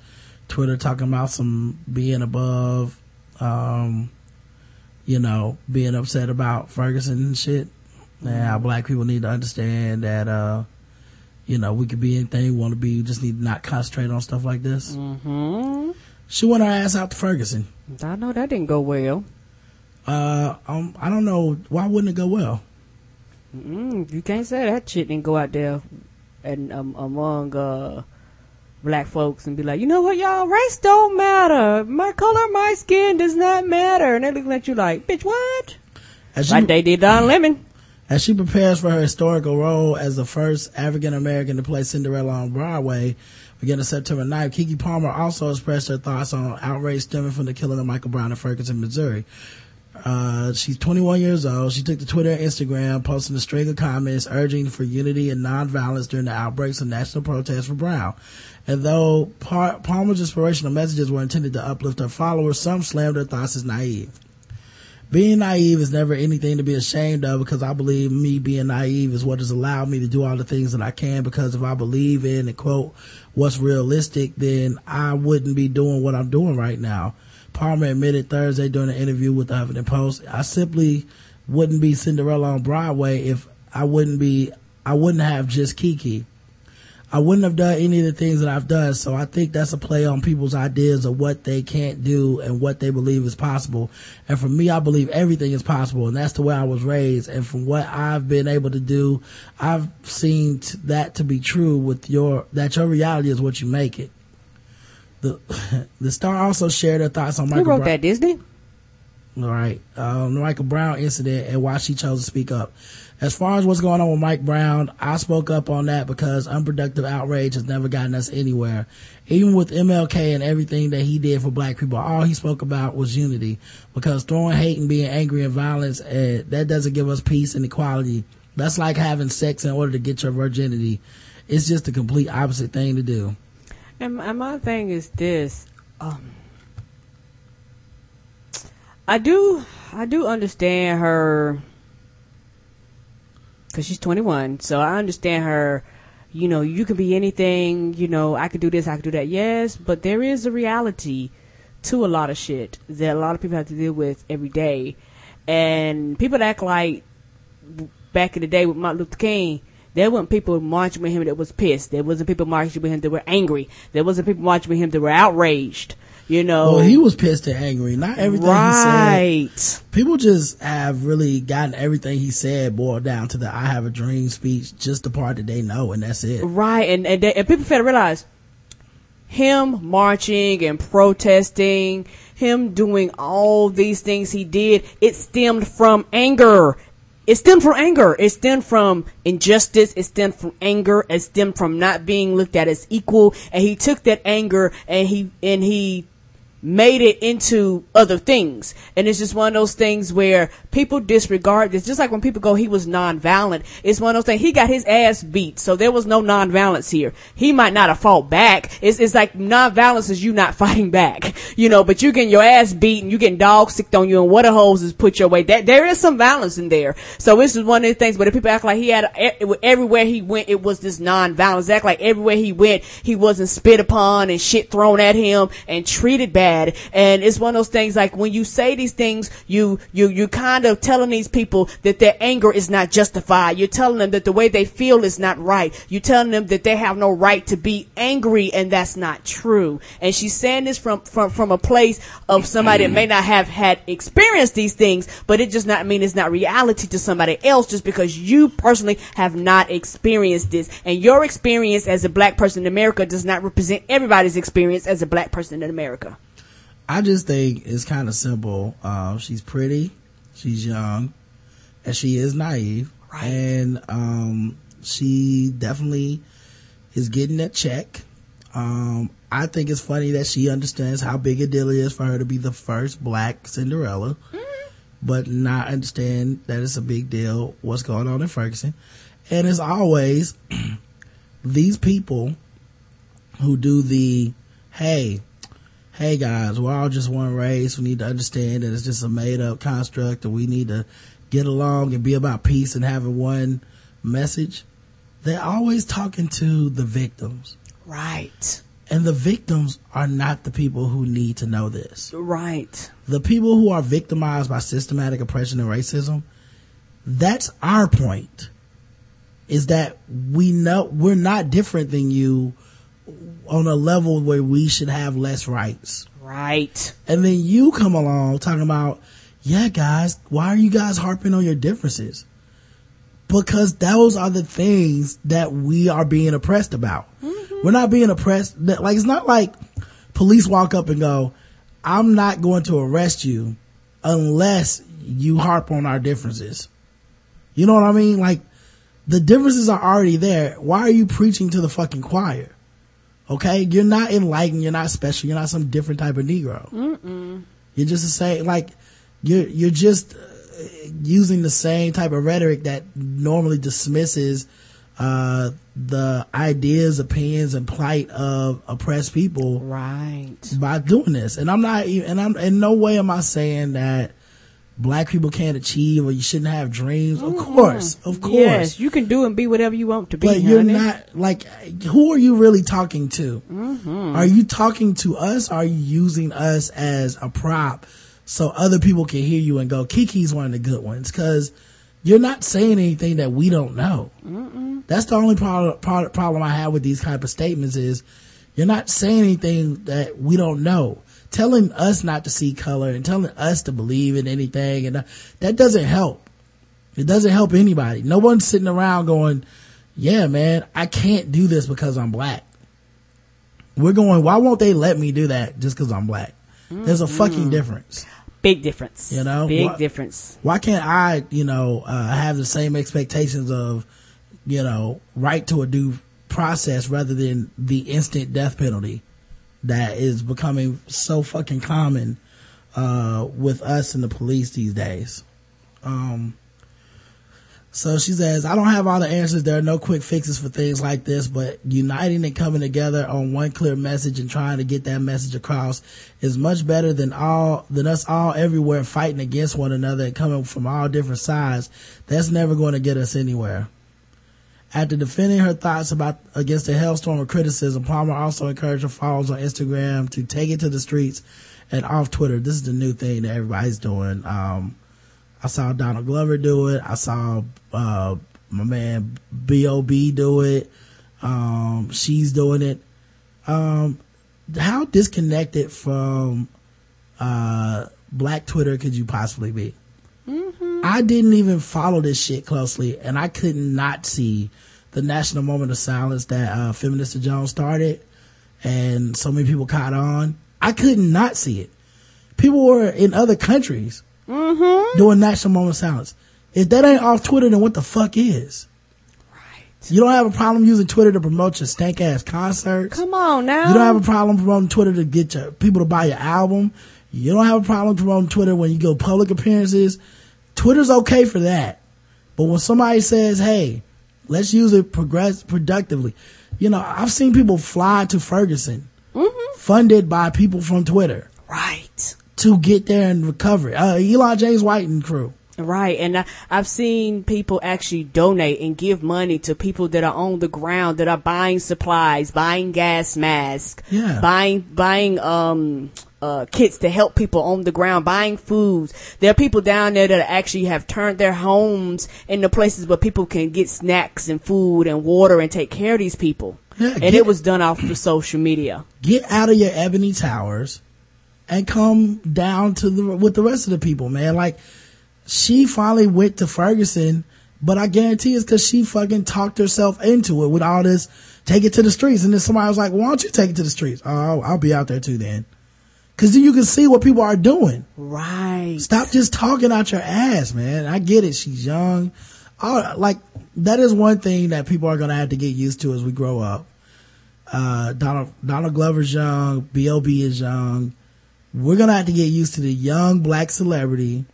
Twitter talking about some being above, um, you know, being upset about Ferguson and shit. And how black people need to understand that, uh, you know, we could be anything we want to be. We just need to not concentrate on stuff like this. Mm-hmm. She went her ass out to Ferguson. I know that didn't go well. Uh, um, I don't know. Why wouldn't it go well? Mm, you can't say that shit didn't go out there and um, among uh, black folks and be like, you know what, y'all, race don't matter. My color, my skin does not matter. And they looking at you like, bitch, what? As Like they did Don Lemon. as she prepares for her historical role as the first African American to play Cinderella on Broadway, beginning September 9th, Keke Palmer also expressed her thoughts on outrage stemming from the killing of Michael Brown in Ferguson, Missouri. Uh, she's 21 years old. She took to Twitter and Instagram, posting a string of comments urging for unity and nonviolence during the outbreaks of national protests for Brown. And though Par- Palmer's inspirational messages were intended to uplift her followers, some slammed her thoughts as naive. Being naive is never anything to be ashamed of because I believe me being naive is what has allowed me to do all the things that I can because if I believe in and quote what's realistic, then I wouldn't be doing what I'm doing right now. Palmer admitted Thursday during an interview with the Huffington Post, I simply wouldn't be Cinderella on Broadway if I wouldn't be, I wouldn't have just Keke. I wouldn't have done any of the things that I've done. So I think that's a play on people's ideas of what they can't do and what they believe is possible. And for me, I believe everything is possible. And that's the way I was raised. And from what I've been able to do, I've seen that to be true with your, that your reality is what you make it. The the star also shared her thoughts on Who Michael wrote Brown. that? Disney? All right. Um, the Michael Brown incident and why she chose to speak up. As far as what's going on with Mike Brown, I spoke up on that because unproductive outrage has never gotten us anywhere. Even with MLK and everything that he did for black people, all he spoke about was unity because throwing hate and being angry and violence, uh, that doesn't give us peace and equality. That's like having sex in order to get your virginity. It's just the complete opposite thing to do. And, and my thing is this. Um, I do, I do understand her because she's 21. So I understand her. You know, you can be anything. You know, I could do this, I could do that. Yes, but there is a reality to a lot of shit that a lot of people have to deal with every day, and people act like back in the day with Martin Luther King. There weren't people marching with him that was pissed. There wasn't people marching with him that were angry. There wasn't people marching with him that were outraged. You know, Well, he was pissed and angry. Not everything right. he said. People just have really gotten everything he said boiled down to the "I have a dream" speech, just the part that they know, and that's it. Right, and and, they, and people fail to realize him marching and protesting, him doing all these things he did, it stemmed from anger. It stemmed from anger. It stemmed from injustice. It stemmed from anger. It stemmed from not being looked at as equal. And he took that anger and he and he made it into other things. And it's just one of those things where people disregard this. Just like when people go, he was nonviolent. It's one of those things. He got his ass beat. So there was no nonviolence here. He might not have fought back. It's, it's like nonviolence is you not fighting back, you know, but you getting your ass beat and you getting dog sicked on you and water hoses put your way. That, there is some violence in there. So this is one of the things, but if people act like he had, everywhere he went, it was this nonviolence. Act like everywhere he went, he wasn't spit upon and shit thrown at him and treated bad. And it's one of those things like when you say these things, you, you, you kind of telling these people that their anger is not justified. You're telling them that the way they feel is not right. You're telling them that they have no right to be angry and that's not true. And she's saying this from, from, from a place of somebody that may not have had experienced these things, but it does not mean it's not reality to somebody else just because you personally have not experienced this. And your experience as a black person in America does not represent everybody's experience as a black person in America. I just think it's kind of simple. Um, she's pretty, she's young, and she is naive. Right. And um, she definitely is getting that check. Um, I think it's funny that she understands how big a deal it is for her to be the first black Cinderella, but not understand that it's a big deal what's going on in Ferguson. And as always, these people who do the, hey, hey guys, we're all just one race. We need to understand that it's just a made up construct and we need to get along and be about peace and having one message. They're always talking to the victims. Right. And the victims are not the people who need to know this. Right. The people who are victimized by systematic oppression and racism, that's our point. Is that we know we're not different than you on a level where we should have less rights. Right. And then you come along talking about, yeah, guys, why are you guys harping on your differences? Because those are the things that we are being oppressed about. Mm-hmm. We're not being oppressed. Like, it's not like police walk up and go, I'm not going to arrest you unless you harp on our differences. You know what I mean? Like, the differences are already there. Why are you preaching to the fucking choir? Okay, you're not enlightened. You're not special. You're not some different type of Negro. Mm-mm. You're just the same. Like you're you're just uh, using the same type of rhetoric that normally dismisses uh, the ideas, opinions, and plight of oppressed people. Right. By doing this, and I'm not. even And I'm in no way am I saying that black people can't achieve or you shouldn't have dreams. Of course, of course. Yes, you can do and be whatever you want to be. But you're honey. not like who are you really talking to? Mhm. Are you talking to us? Are you using us as a prop so other people can hear you and go, Keke's one of the good ones? Cause you're not saying anything that we don't know. Mm-mm. That's the only pro- pro- problem I have with these type of statements is you're not saying anything that we don't know. Telling us not to see color and telling us to believe in anything and uh, that doesn't help. It doesn't help anybody. No one's sitting around going, yeah, man, I can't do this because I'm black. we're going, why won't they let me do that just cause I'm black? There's a fucking difference. Big difference. You know, big what- difference. Why can't I, you know, uh, have the same expectations of, you know, right to a due process rather than the instant death penalty that is becoming so fucking common, uh, with us and the police these days. Um, so she says, I don't have all the answers. There are no quick fixes for things like this, but uniting and coming together on one clear message and trying to get that message across is much better than all, than us all everywhere fighting against one another and coming from all different sides. That's never going to get us anywhere. After defending her thoughts about against the hailstorm of criticism, Palmer also encouraged her followers on Instagram to take it to the streets and off Twitter. This is the new thing that everybody's doing. Um, I saw Donald Glover do it. I saw uh, my man B.O.B. do it. Um, she's doing it. Um, how disconnected from uh, Black Twitter could you possibly be? I didn't even follow this shit closely, and I could not see the national moment of silence that uh, Feminista Jones started, and so many people caught on. I could not see it. People were in other countries doing national moment of silence. If that ain't off Twitter, then what the fuck is? Right. You don't have a problem using Twitter to promote your stank ass concerts. Come on now. You don't have a problem promoting Twitter to get your people to buy your album. You don't have a problem promoting Twitter when you go public appearances. Twitter's okay for that. But when somebody says, hey, let's use it progress productively. You know, I've seen people fly to Ferguson funded by people from Twitter right. to get there and recover. Uh, Eli James White and crew. Right, and I, I've seen people actually donate and give money to people that are on the ground that are buying supplies, buying gas masks, Yeah. buying buying um uh kits to help people on the ground, buying foods. There are people down there that actually have turned their homes into places where people can get snacks and food and water and take care of these people. Yeah, and get- it was done off the social media. Get out of your ebony towers and come down to the with the rest of the people, man. Like she finally went to Ferguson, but I guarantee it's because she fucking talked herself into it with all this. Take it to the streets, and then somebody was like, "Why don't you take it to the streets?" Oh, I'll, I'll be out there too then, because then you can see what people are doing. Right. Stop just talking out your ass, man. I get it. She's young. Like that is one thing that people are gonna have to get used to as we grow up. Uh, Donald Donald Glover's young. B.O.B. is young. We're gonna have to get used to the young black celebrity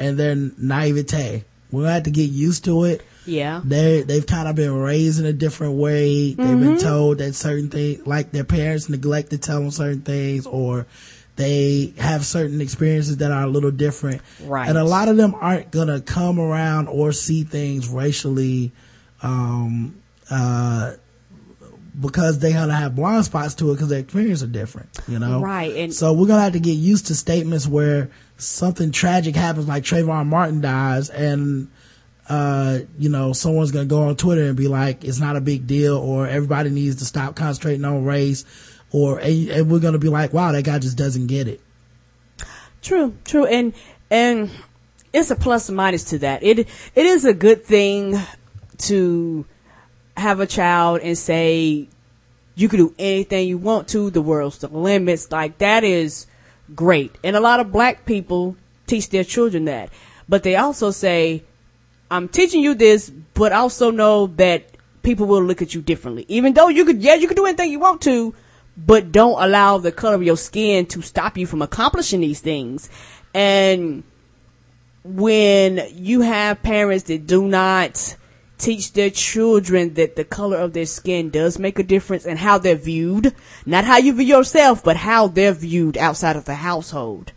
and their naivete. We're gonna have to get used to it. Yeah. They they've kind of been raised in a different way. They've been told that certain things, like their parents neglect to tell them certain things, or they have certain experiences that are a little different. Right. And a lot of them aren't gonna come around or see things racially, um, uh, because they're gonna have blind spots to it because their experiences are different, you know? Right, and- so we're gonna have to get used to statements where something tragic happens, like Trayvon Martin dies, and uh, you know, someone's gonna go on Twitter and be like, it's not a big deal, or everybody needs to stop concentrating on race, or, and, we're gonna be like, wow, that guy just doesn't get it. True, true, and and it's a plus and minus to that. It it is a good thing to have a child and say you can do anything you want to. The world's the limits. Like that is great, and a lot of black people teach their children that, but they also say, "I'm teaching you this, but also know that people will look at you differently. Even though you could, yeah, you can do anything you want to." but don't allow the color of your skin to stop you from accomplishing these things. And when you have parents that do not teach their children that the color of their skin does make a difference and how they're viewed, not how you view yourself, but how they're viewed outside of the household.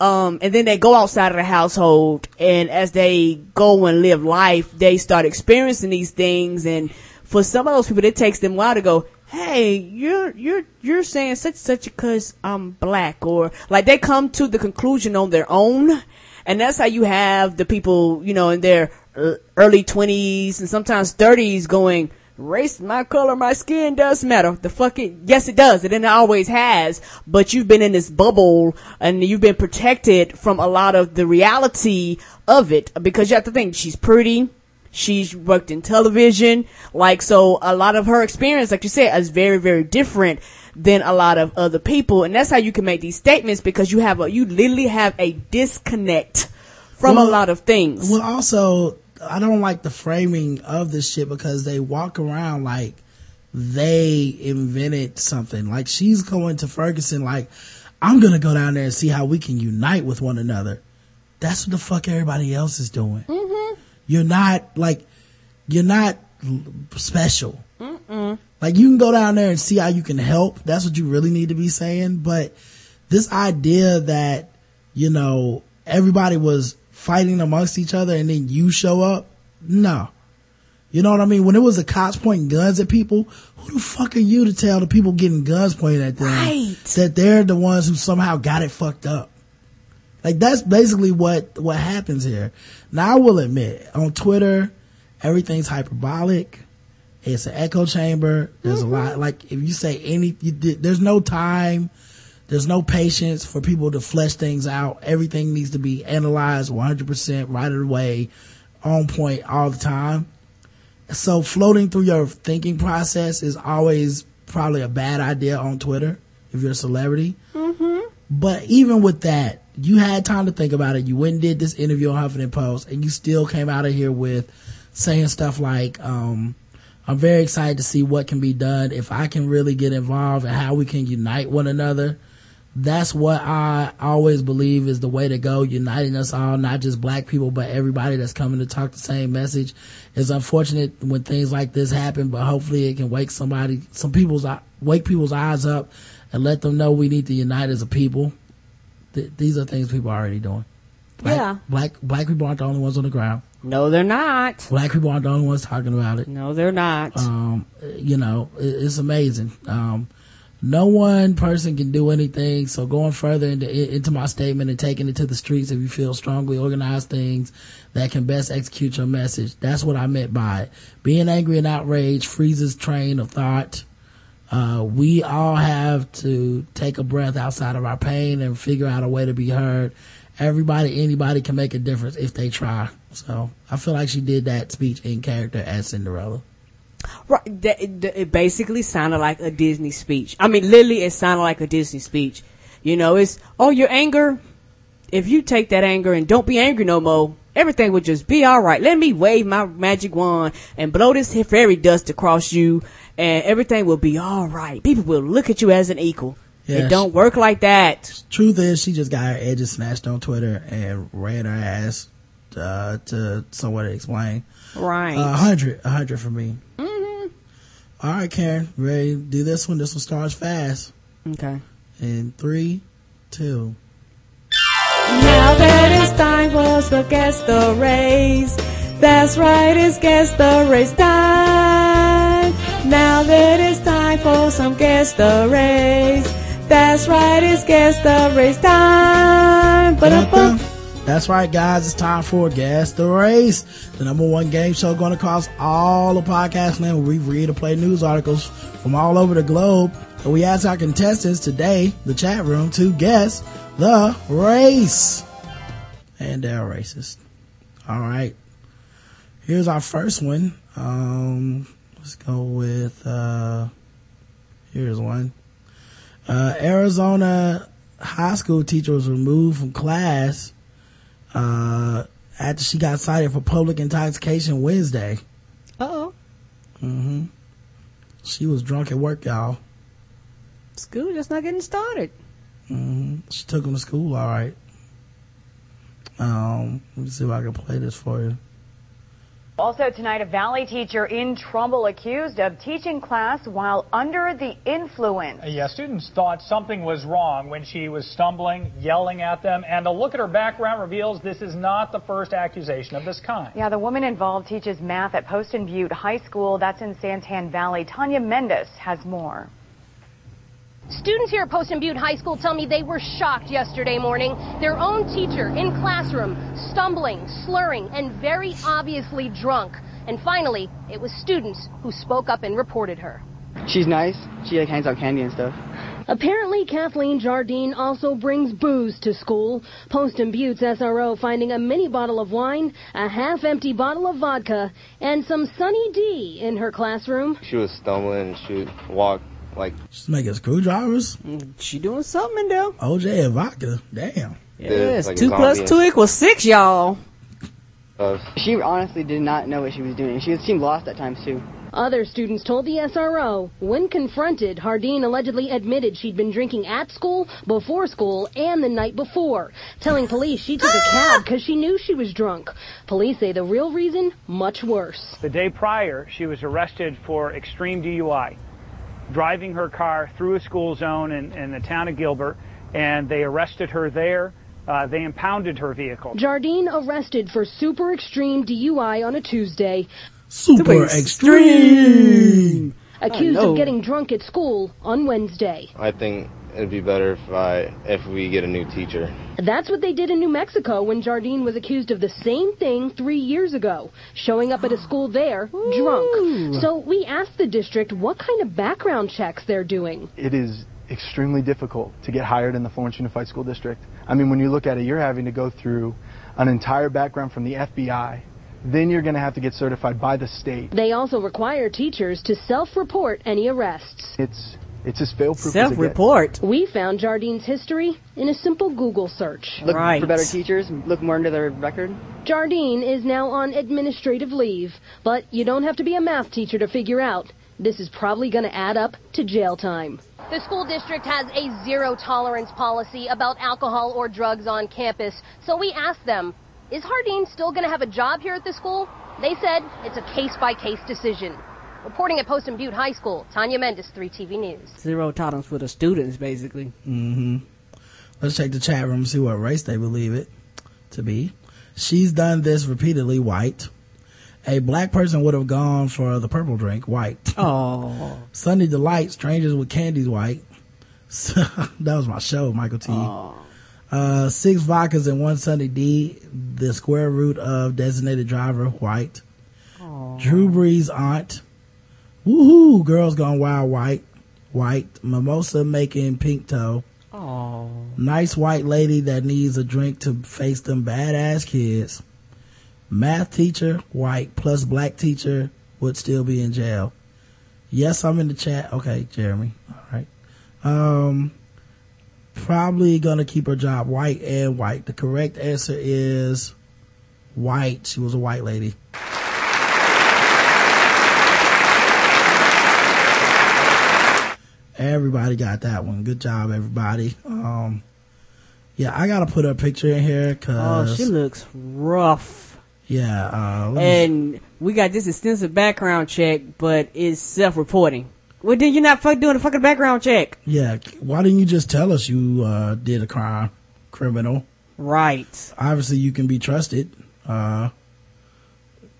Um, and then they go outside of the household and as they go and live life, they start experiencing these things. And for some of those people, it takes them a while to go, Hey, you're, you're, you're saying such, such because I'm black or like they come to the conclusion on their own. And that's how you have the people, you know, in their Uh, early twenties and sometimes thirties going, race, my color, my skin does matter. The fuck it, yes it does. It, and it always has, but you've been in this bubble and you've been protected from a lot of the reality of it because you have to think she's pretty. She's worked in television. Like, so a lot of her experience, like you said, is very, very different than a lot of other people. And that's how you can make these statements because you have a, you literally have a disconnect from a lot of things. Well, also, I don't like the framing of this shit because they walk around like they invented something. Like she's going to Ferguson like, I'm gonna go down there and see how we can unite with one another. That's what the fuck everybody else is doing. Mm-hmm. You're not like, you're not special. Like you can go down there and see how you can help. That's what you really need to be saying. But this idea that, you know, everybody was fighting amongst each other and then you show up, no. You know what I mean? When it was the cops pointing guns at people, who the fuck are you to tell the people getting guns pointed at them Right. that they're the ones who somehow got it fucked up? Like that's basically what, what happens here. Now I will admit, on Twitter, everything's hyperbolic. It's an echo chamber. There's a mm-hmm. lot, like if you say any, you, there's no time. There's no patience for people to flesh things out. Everything needs to be analyzed 100% right away, on point all the time. So floating through your thinking process is always probably a bad idea on Twitter if you're a celebrity. But even with that, you had time to think about it. You went and did this interview on Huffington Post and you still came out of here with saying stuff like, um, I'm very excited to see what can be done if I can really get involved and how we can unite one another. That's what I always believe is the way to go, uniting us all, not just black people, but everybody that's coming to talk the same message. It's unfortunate when things like this happen, but hopefully it can wake somebody, some people's, wake people's eyes up and let them know we need to unite as a people. Th- these are things people are already doing. Black, Yeah. Black, black people aren't the only ones on the ground. no, they're not. Black people aren't the only ones talking about it No, they're not. um you know it- it's amazing um no one person can do anything so going further into into my statement and taking it to the streets if you feel strongly organized things that can best execute your message that's what i meant by it being angry and outraged freezes train of thought uh, we all have to take a breath outside of our pain and figure out a way to be heard. Everybody, anybody can make a difference if they try. So I feel like she did that speech in character as Cinderella. Right. That, it, basically sounded like a Disney speech. I mean, literally, it sounded like a Disney speech. You know, it's, oh, your anger, if you take that anger and don't be angry no more, everything would just be alright. Let me wave my magic wand and blow this fairy dust across you and everything will be alright. People will look at you as an equal. Yeah, it don't work like that. Truth is, she just got her edges snatched on Twitter and ran her ass uh, to someone to explain. Right. A hundred, a hundred for me. Mm-hmm. All right, Karen, ready do this one? This one starts fast. okay. In three, two. Now that it's time for us to guess the race. That's right, it's guess the race time. Now that it's time for some guess the race. That's right, it's guess the race time. Ba-da-bum. That's right, guys. It's time for Guess the Race, the number one game show going across all the podcast land where we read or play news articles from all over the globe. And we ask our contestants today, the chat room, to guess the race. And they're racist. All right. Here's our first one. Um, let's go with, uh, here's one. Uh, Arizona high school teacher was removed from class uh, after she got cited for public intoxication Wednesday. Uh-oh. Mm hmm She was drunk at work, y'all. School just not getting started. hmm She took him to school, all right. Um, let me see if I can play this for you. Also tonight, a Valley teacher in Trumbull accused of teaching class while under the influence. Yeah, students thought something was wrong when she was stumbling, yelling at them, and a look at her background reveals this is not the first accusation of this kind. Yeah, the woman involved teaches math at Poston Butte High School. That's in Santan Valley. Tanya Mendes has more. Students here at Poston Butte High School tell me they were shocked yesterday morning. Their own teacher in classroom, stumbling, slurring, and very obviously drunk. And finally, it was students who spoke up and reported her. She's nice. She like hands out candy and stuff. Apparently, Kathleen Jardine also brings booze to school. Poston Butte's SRO finding a mini bottle of wine, a half-empty bottle of vodka, and some Sunny D in her classroom. She was stumbling she would walk like She's making screwdrivers. She doing something in there. OJ and vodka. Damn. Yes, like two two equals six, y'all. uh, She honestly did not know what she was doing. She seemed lost at times too. Other students told the SRO when confronted, Jardine allegedly admitted she'd been drinking at school, before school, and the night before, telling police she took a cab because she knew she was drunk. Police say the real reason, much worse. The day prior, she was arrested for extreme DUI, driving her car through a school zone in, in the town of Gilbert, and they arrested her there. Uh, they impounded her vehicle. Jardine arrested for super extreme DUI on a Tuesday, Super extreme. accused of getting drunk at school on Wednesday. I think it'd be better if I if we get a new teacher. That's what they did in New Mexico when Jardine was accused of the same thing three years ago, showing up at a school there drunk. So we asked the district what kind of background checks they're doing. it is extremely difficult to get hired in the Florence Unified School District. I mean, when you look at it, you're having to go through an entire background from the FBI. Then you're going to have to get certified by the state. They also require teachers to self-report any arrests. It's it's as fail-proof as it gets. Self-report. We found Jardine's history in a simple Google search. Look Right. for better teachers. Look more into their record. Jardine is now on administrative leave, but you don't have to be a math teacher to figure out this is probably going to add up to jail time. The school district has a zero tolerance policy about alcohol or drugs on campus, so we asked them, is Jardine still going to have a job here at the school? They said it's a case by case decision. Reporting at Poston Butte High School, Tanya Mendes, 3TV News. Zero tolerance for the students, basically. Mm hmm Let's check the chat room see what race they believe it to be. She's done this repeatedly, white. A black person would have gone for the purple drink, white. Oh. Sunday Delight, Strangers with Candies, white. that was my show, Michael T. Uh, six vodkas and one Sunday D, the square root of designated driver, white. Aww. Drew Brees' aunt. Woohoo! Girls gone wild, white. White. Mimosa making pink toe. Oh. Nice white lady that needs a drink to face them badass kids. Math teacher, white, plus black teacher would still be in jail. Yes, I'm in the chat. Okay, Jeremy. All right. Um, probably gonna keep her job white and white. The correct answer is white. She was a white lady. Everybody got that one. Good job, everybody. Um, yeah, I gotta put a picture in here Oh, cause she looks rough. yeah, uh, And we got this extensive background check, but it's self-reporting. Well, then you're not fuck doing a fucking background check. yeah. Why didn't you just tell us you uh, did a crime, criminal? Right. Obviously, you can be trusted. Uh,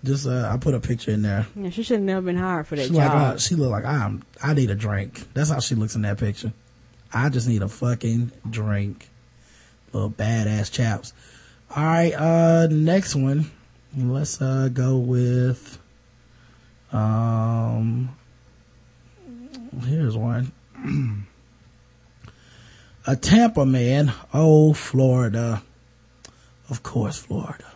just uh, I put a picture in there. Yeah, she should have never been hired for that She like job. uh, she look like I'm. I need a drink. That's how she looks in that picture. I just need a fucking drink. Little badass chaps. All right, uh, next one. Let's uh go with. Um. Here's one. a Tampa man. Oh, Florida. Of course, Florida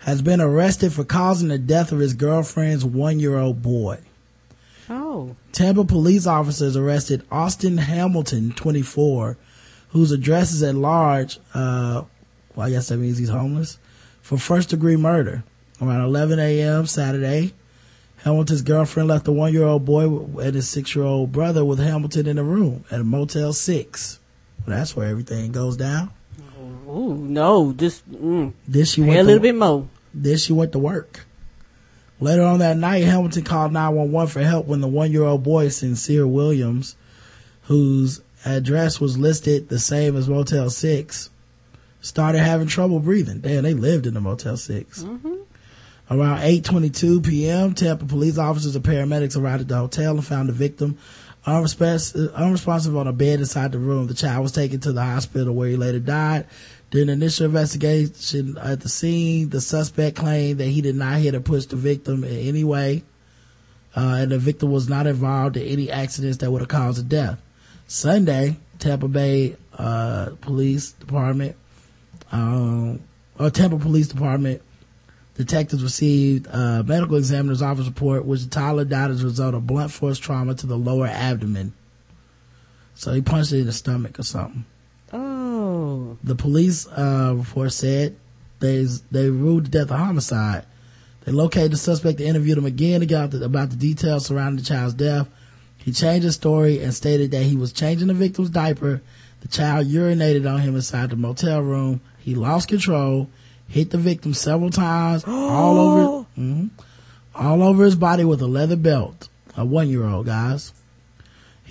has been arrested for causing the death of his girlfriend's one-year-old boy. Oh. Tampa police officers arrested Austin Hamilton, 24, whose address is at large, uh, well, I guess that means he's homeless, for first degree murder. Around 11 a.m. Saturday, Hamilton's girlfriend left the one-year-old boy and his six-year-old brother with Hamilton in the room at a Motel 6. Well, that's where everything goes down. Ooh, no, just mm, Then she went a to- little bit more. Then she went to work. Later on that night, Hamilton called 911 for help when the one-year-old boy, Sincere Williams, whose address was listed the same as Motel 6, started having trouble breathing. Damn, they lived in the Motel 6. Around 8.22 p.m., Tampa police officers and paramedics arrived at the hotel and found the victim unresponsive, unresponsive on a bed inside the room. The child was taken to the hospital where he later died. During the initial investigation at the scene, the suspect claimed that he did not hit or push the victim in any way, uh, and the victim was not involved in any accidents that would have caused a death. Sunday, Tampa Bay uh, Police Department, um, or Tampa Police Department, detectives received a medical examiner's office report, which Tyler died as a result of blunt force trauma to the lower abdomen. So he punched it in the stomach or something. The police uh, report said they they ruled the death a homicide. They located the suspect and interviewed him again get the, about the details surrounding the child's death. He changed his story and stated that he was changing the victim's diaper. The child urinated on him inside the motel room. He lost control, hit the victim several times, all over, mhm, all over his body with a leather belt. A one-year-old, guys.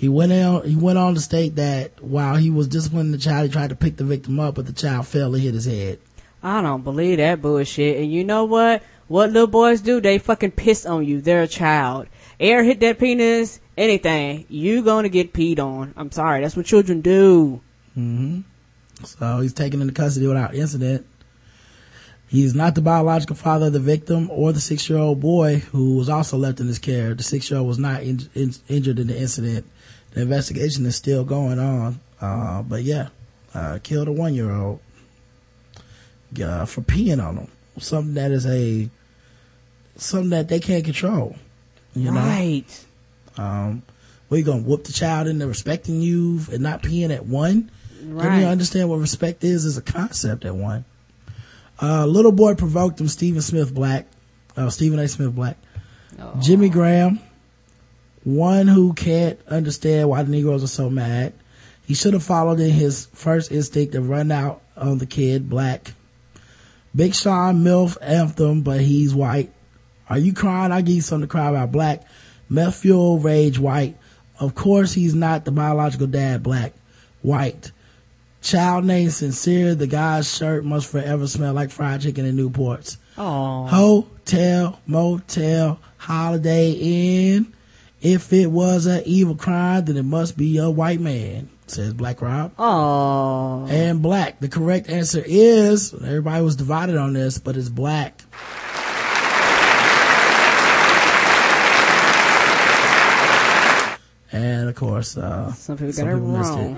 He went on. He went on to state that while he was disciplining the child, he tried to pick the victim up, but the child fell and hit his head. I don't believe that bullshit. And you know what? What little boys do? They fucking piss on you. They're a child. Air hit that penis, anything, you gonna get peed on. I'm sorry. That's what children do. hmm So he's taken into custody without incident. He's not the biological father of the victim or the six-year-old boy who was also left in his care. The six-year-old was not in, in, injured in the incident. The investigation is still going on. Uh, but yeah, uh, killed a one-year-old uh, for peeing on them. Something that is a something that they can't control. You know? Right. Um, you gonna whoop the child into respecting you and not peeing at one? Let me Right. understand what respect is as a concept at one. Uh, little boy provoked him, Stephen Smith Black, uh, Stephen A. Smith Black. Jimmy Graham, one who can't understand why the Negroes are so mad. He should have followed in his first instinct and run out on the kid, Black. Big Sean Milf anthem, but he's white. Are you crying? I give you something to cry about. Black. Meth fuel rage white. Of course he's not the biological dad, black. White. Child name sincere. The guy's shirt must forever smell like fried chicken in Newports. Oh. Hotel, motel, holiday inn. If it was an evil crime, then it must be a white man, says Black Rob. Oh. And black. The correct answer is, everybody was divided on this, but it's black. And of course, uh, Some people got it missed wrong.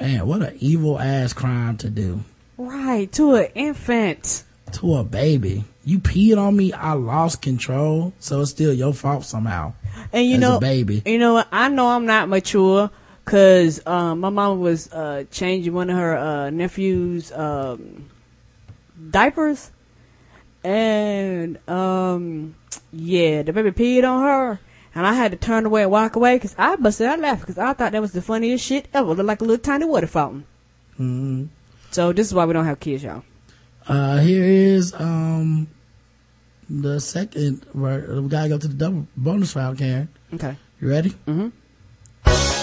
Man, what an evil ass crime to do. Right. To an infant. To a baby. You peed on me, I lost control, so it's still your fault somehow. And you know, baby. you know what? I know I'm not mature because um, my mom was uh, changing one of her uh, nephew's um, diapers, and um, yeah, the baby peed on her, and I had to turn away and walk away because I busted out laughing because I thought that was the funniest shit ever. Looked like a little tiny water fountain. hmm So this is why we don't have kids, y'all. Uh, here is, um, the second, ver- we gotta go to the double bonus round, Karen. Okay. You ready? Mm-hmm.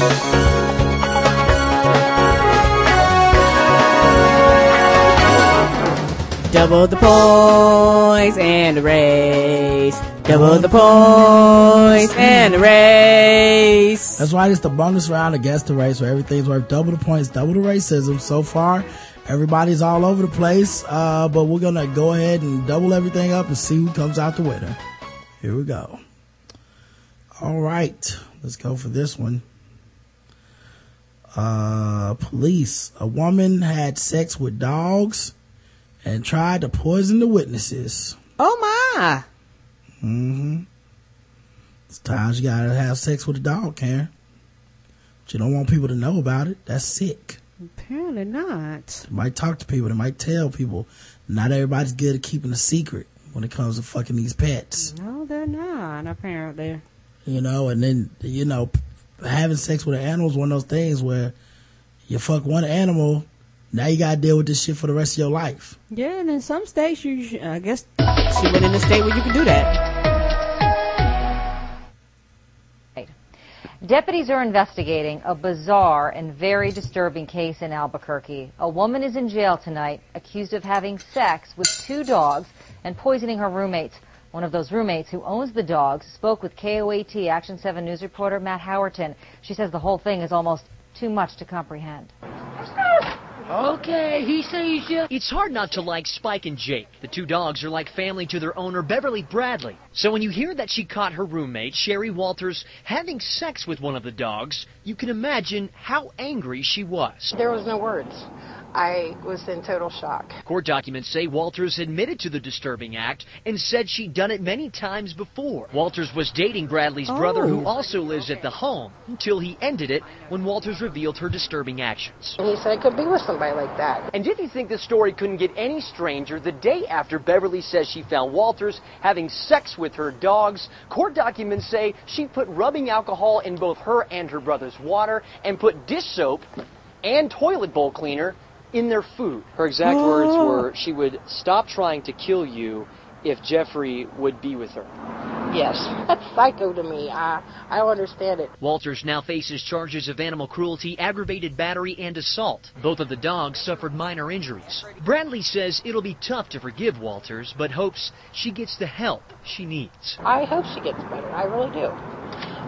Double the points and the race. Double the points and the race. That's right, it's the bonus round against the race where everything's worth double the points, double the racism. So far, everybody's all over the place, uh, but we're gonna go ahead and double everything up and see who comes out the winner. Here we go. All right, let's go for this one. Uh, police. A woman had sex with dogs and tried to poison the witnesses. Oh my. Mm-hmm. It's times you gotta have sex with a dog, Karen. But you don't want people to know about it. That's sick. Apparently not. Might talk to people. They might tell people. Not everybody's good at keeping a secret when it comes to fucking these pets. No, they're not, apparently. You know, and then, you know, having sex with an animal is one of those things where you fuck one animal, now you gotta deal with this shit for the rest of your life. Yeah, and in some states, you, sh- I guess, she went in a state where you can do that. Deputies are investigating a bizarre and very disturbing case in Albuquerque. A woman is in jail tonight accused of having sex with two dogs and poisoning her roommates. One of those roommates who owns the dogs spoke with KOAT Action 7 News reporter Matt Howerton. She says the whole thing is almost too much to comprehend. Okay, he sees you. It's hard not to like Spike and Jake. The two dogs are like family to their owner, Beverly Bradley. So when you hear that she caught her roommate, Sherry Walters, having sex with one of the dogs, you can imagine how angry she was. There was no words. I was in total shock. Court documents say Walters admitted to the disturbing act and said she'd done it many times before. Walters was dating Bradley's brother, who Oh. also lives at the home, until he ended it when Walters revealed her disturbing actions. And he said I could be with somebody like that. And if you think the story couldn't get any stranger, the day after Beverly says she found Walters having sex with her dogs, court documents say she put rubbing alcohol in both her and her brother's water and put dish soap and toilet bowl cleaner in their food. Her exact words Oh. were she would stop trying to kill you if Jeffrey would be with her. Yes, that's psycho to me. I I don't understand it. Walters now faces charges of animal cruelty, aggravated battery, and assault. Both of the dogs suffered minor injuries. Bradley says it'll be tough to forgive Walters, but hopes she gets the help she needs. I hope she gets better. I really do.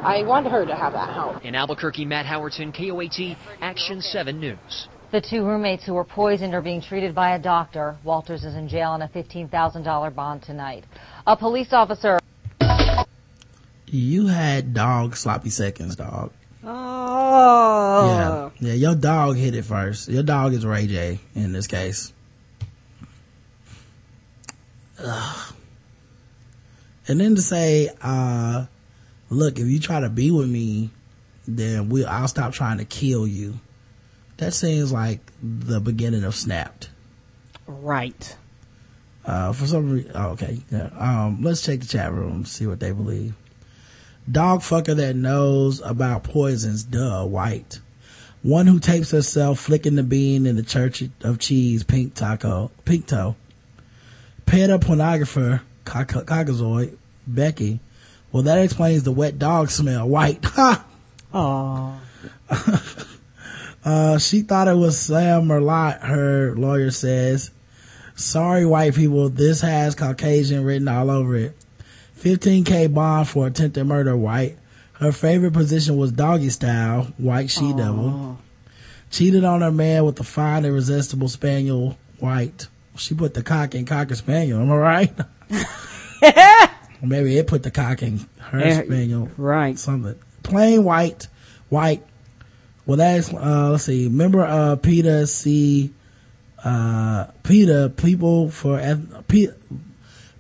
I want her to have that help. In Albuquerque, Matt Howerton, KOAT, Action 7 News. The two roommates who were poisoned are being treated by a doctor. Walters is in jail on a $15,000 bond tonight. A police officer. You had dog sloppy seconds, dog. Oh. Yeah. Yeah, your dog hit it first. Your dog is Ray J in this case. Ugh. And then to say, uh, look, if you try to be with me, then we I'll stop trying to kill you. That seems like the beginning of snapped. Right. Uh, for some reason, oh, okay. Yeah. Um, let's check the chat room, see what they believe. Dog fucker that knows about poisons, duh, white. One who tapes herself flicking the bean in the church of cheese, pink taco, pink toe. Pedo pornographer, cock- cockazoid, Becky. Well, that explains the wet dog smell, white. Ha! Aw. Uh, she thought it was Sam Merlot, her lawyer says. Sorry, white people, this has Caucasian written all over it. 15k bond for attempted murder, white. Her favorite position was doggy style, white she devil. Cheated on her man with a fine irresistible spaniel, white. She put the cock in cocker spaniel, am I right? Maybe it put the cock in her Eh, spaniel. Right. Something. Plain white, white. Well, that's, uh, let's see, member of PETA C, uh, PETA, people for, eth- P,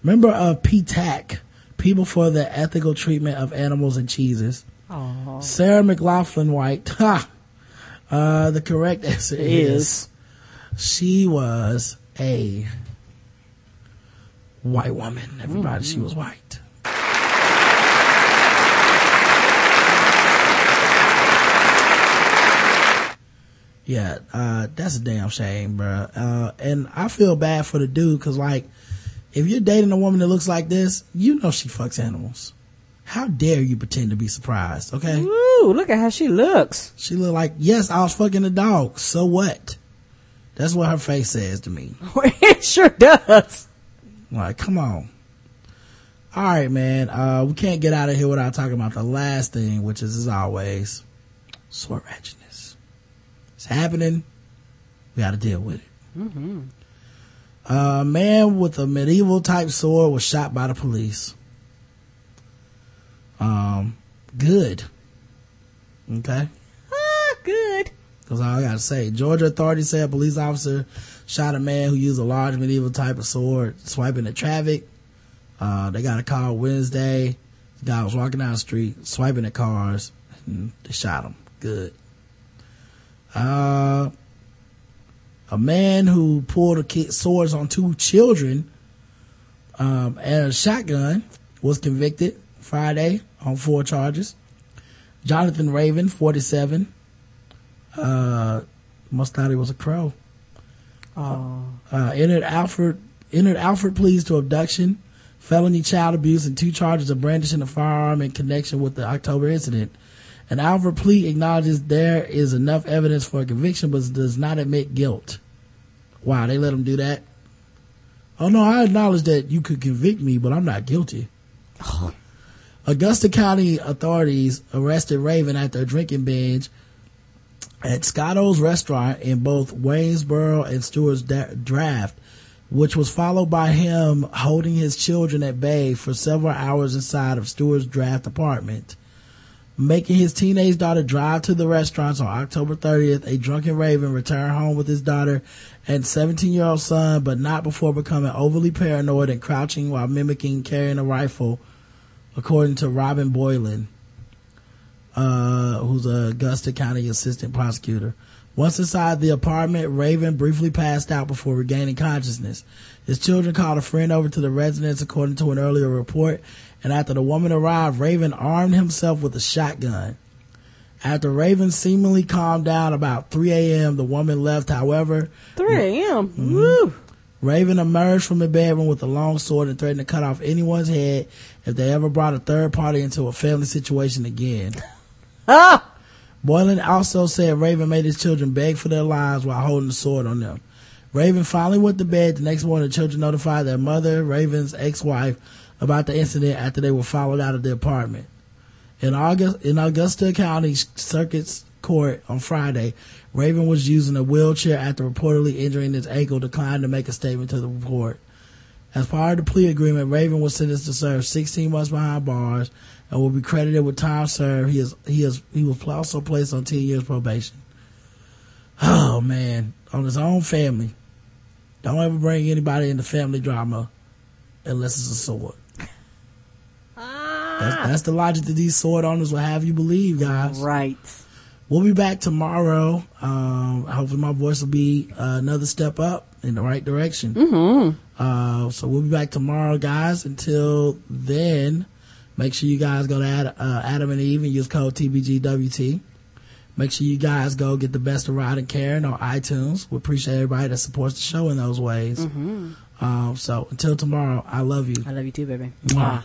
member of PTAC, people for the ethical treatment of animals and cheeses. Aw. Sarah McLachlan White. Ha! Uh, the correct answer is, she was a white woman. Everybody, she was white. Yeah, uh, that's a damn shame, bro. Uh, and I feel bad for the dude cause like, if you're dating a woman that looks like this, you know she fucks animals. How dare you pretend to be surprised, okay? Ooh, look at how she looks. She look like, yes, I was fucking a dog. So what? That's what her face says to me. it sure does. Like, come on. All right, man. Uh, we can't get out of here without talking about the last thing, which is, as always, sword ratchetness. It's happening. We got to deal with it. Mm-hmm. A man with a medieval type sword was shot by the police. Um, good. Okay. Ah, good. That's all I gotta say. Georgia authorities say a police officer shot a man who used a large medieval type of sword swiping the traffic. Uh, they got a call Wednesday. The guy was walking down the street, swiping at cars, and they shot him. Good. Uh, a man who pulled a kid swords on two children, um, and a shotgun was convicted Friday on four charges. Jonathan Raven, 47, uh, must thought he was a crow. Uh, entered Alford, entered Alford pleas to abduction, felony child abuse, and two charges of brandishing a firearm in connection with the October incident. An Alford plea acknowledges there is enough evidence for a conviction, but does not admit guilt. Wow, they let him do that? Oh no, I acknowledge that you could convict me, but I'm not guilty. Augusta County authorities arrested Raven after a drinking binge at Scotto's restaurant in both Waynesboro and Stuarts Draft, which was followed by him holding his children at bay for several hours inside of Stuarts Draft apartment. Making his teenage daughter drive to the restaurants on October 30th, a drunken Raven returned home with his daughter and 17 year old son, but not before becoming overly paranoid and crouching while mimicking carrying a rifle, according to Robin Boylan uh, who's a Augusta County assistant prosecutor. Once inside the apartment, Raven briefly passed out before regaining consciousness. His children called a friend over to the residence according to an earlier report, and after the woman arrived, Raven armed himself with a shotgun. After Raven seemingly calmed down about 3 a.m., the woman left, however. 3 a.m. Mhm. Woo. Raven emerged from the bedroom with a long sword and threatened to cut off anyone's head if they ever brought a third party into a family situation again. Ah! Boylan also said Raven made his children beg for their lives while holding the sword on them. Raven finally went to bed. The next morning, the children notified their mother, Raven's ex-wife, about the incident after they were followed out of the apartment. In August, in Augusta County Circuit's Court on Friday, Raven was using a wheelchair after reportedly injuring his ankle, declined to make a statement to the report. As part of the plea agreement, Raven was sentenced to serve 16 months behind bars and will be credited with time served. He is, he is, he was also placed on 10 years probation. Oh man, on his own family. Don't ever bring anybody into family drama unless it's a sword. That's, that's the logic that these sword owners will have you believe, guys. Right. We'll be back tomorrow. Um, hopefully my voice will be uh, another step up in the right direction. Mm-hmm. Uh, so we'll be back tomorrow, guys. Until then, make sure you guys go to Ad, uh, Adam and Eve and use code TBGWT. Make sure you guys go get the best of Rod and Karen on iTunes. We appreciate everybody that supports the show in those ways. Mm-hmm. Um, so until tomorrow, I love you. I love you too, baby. Mwah.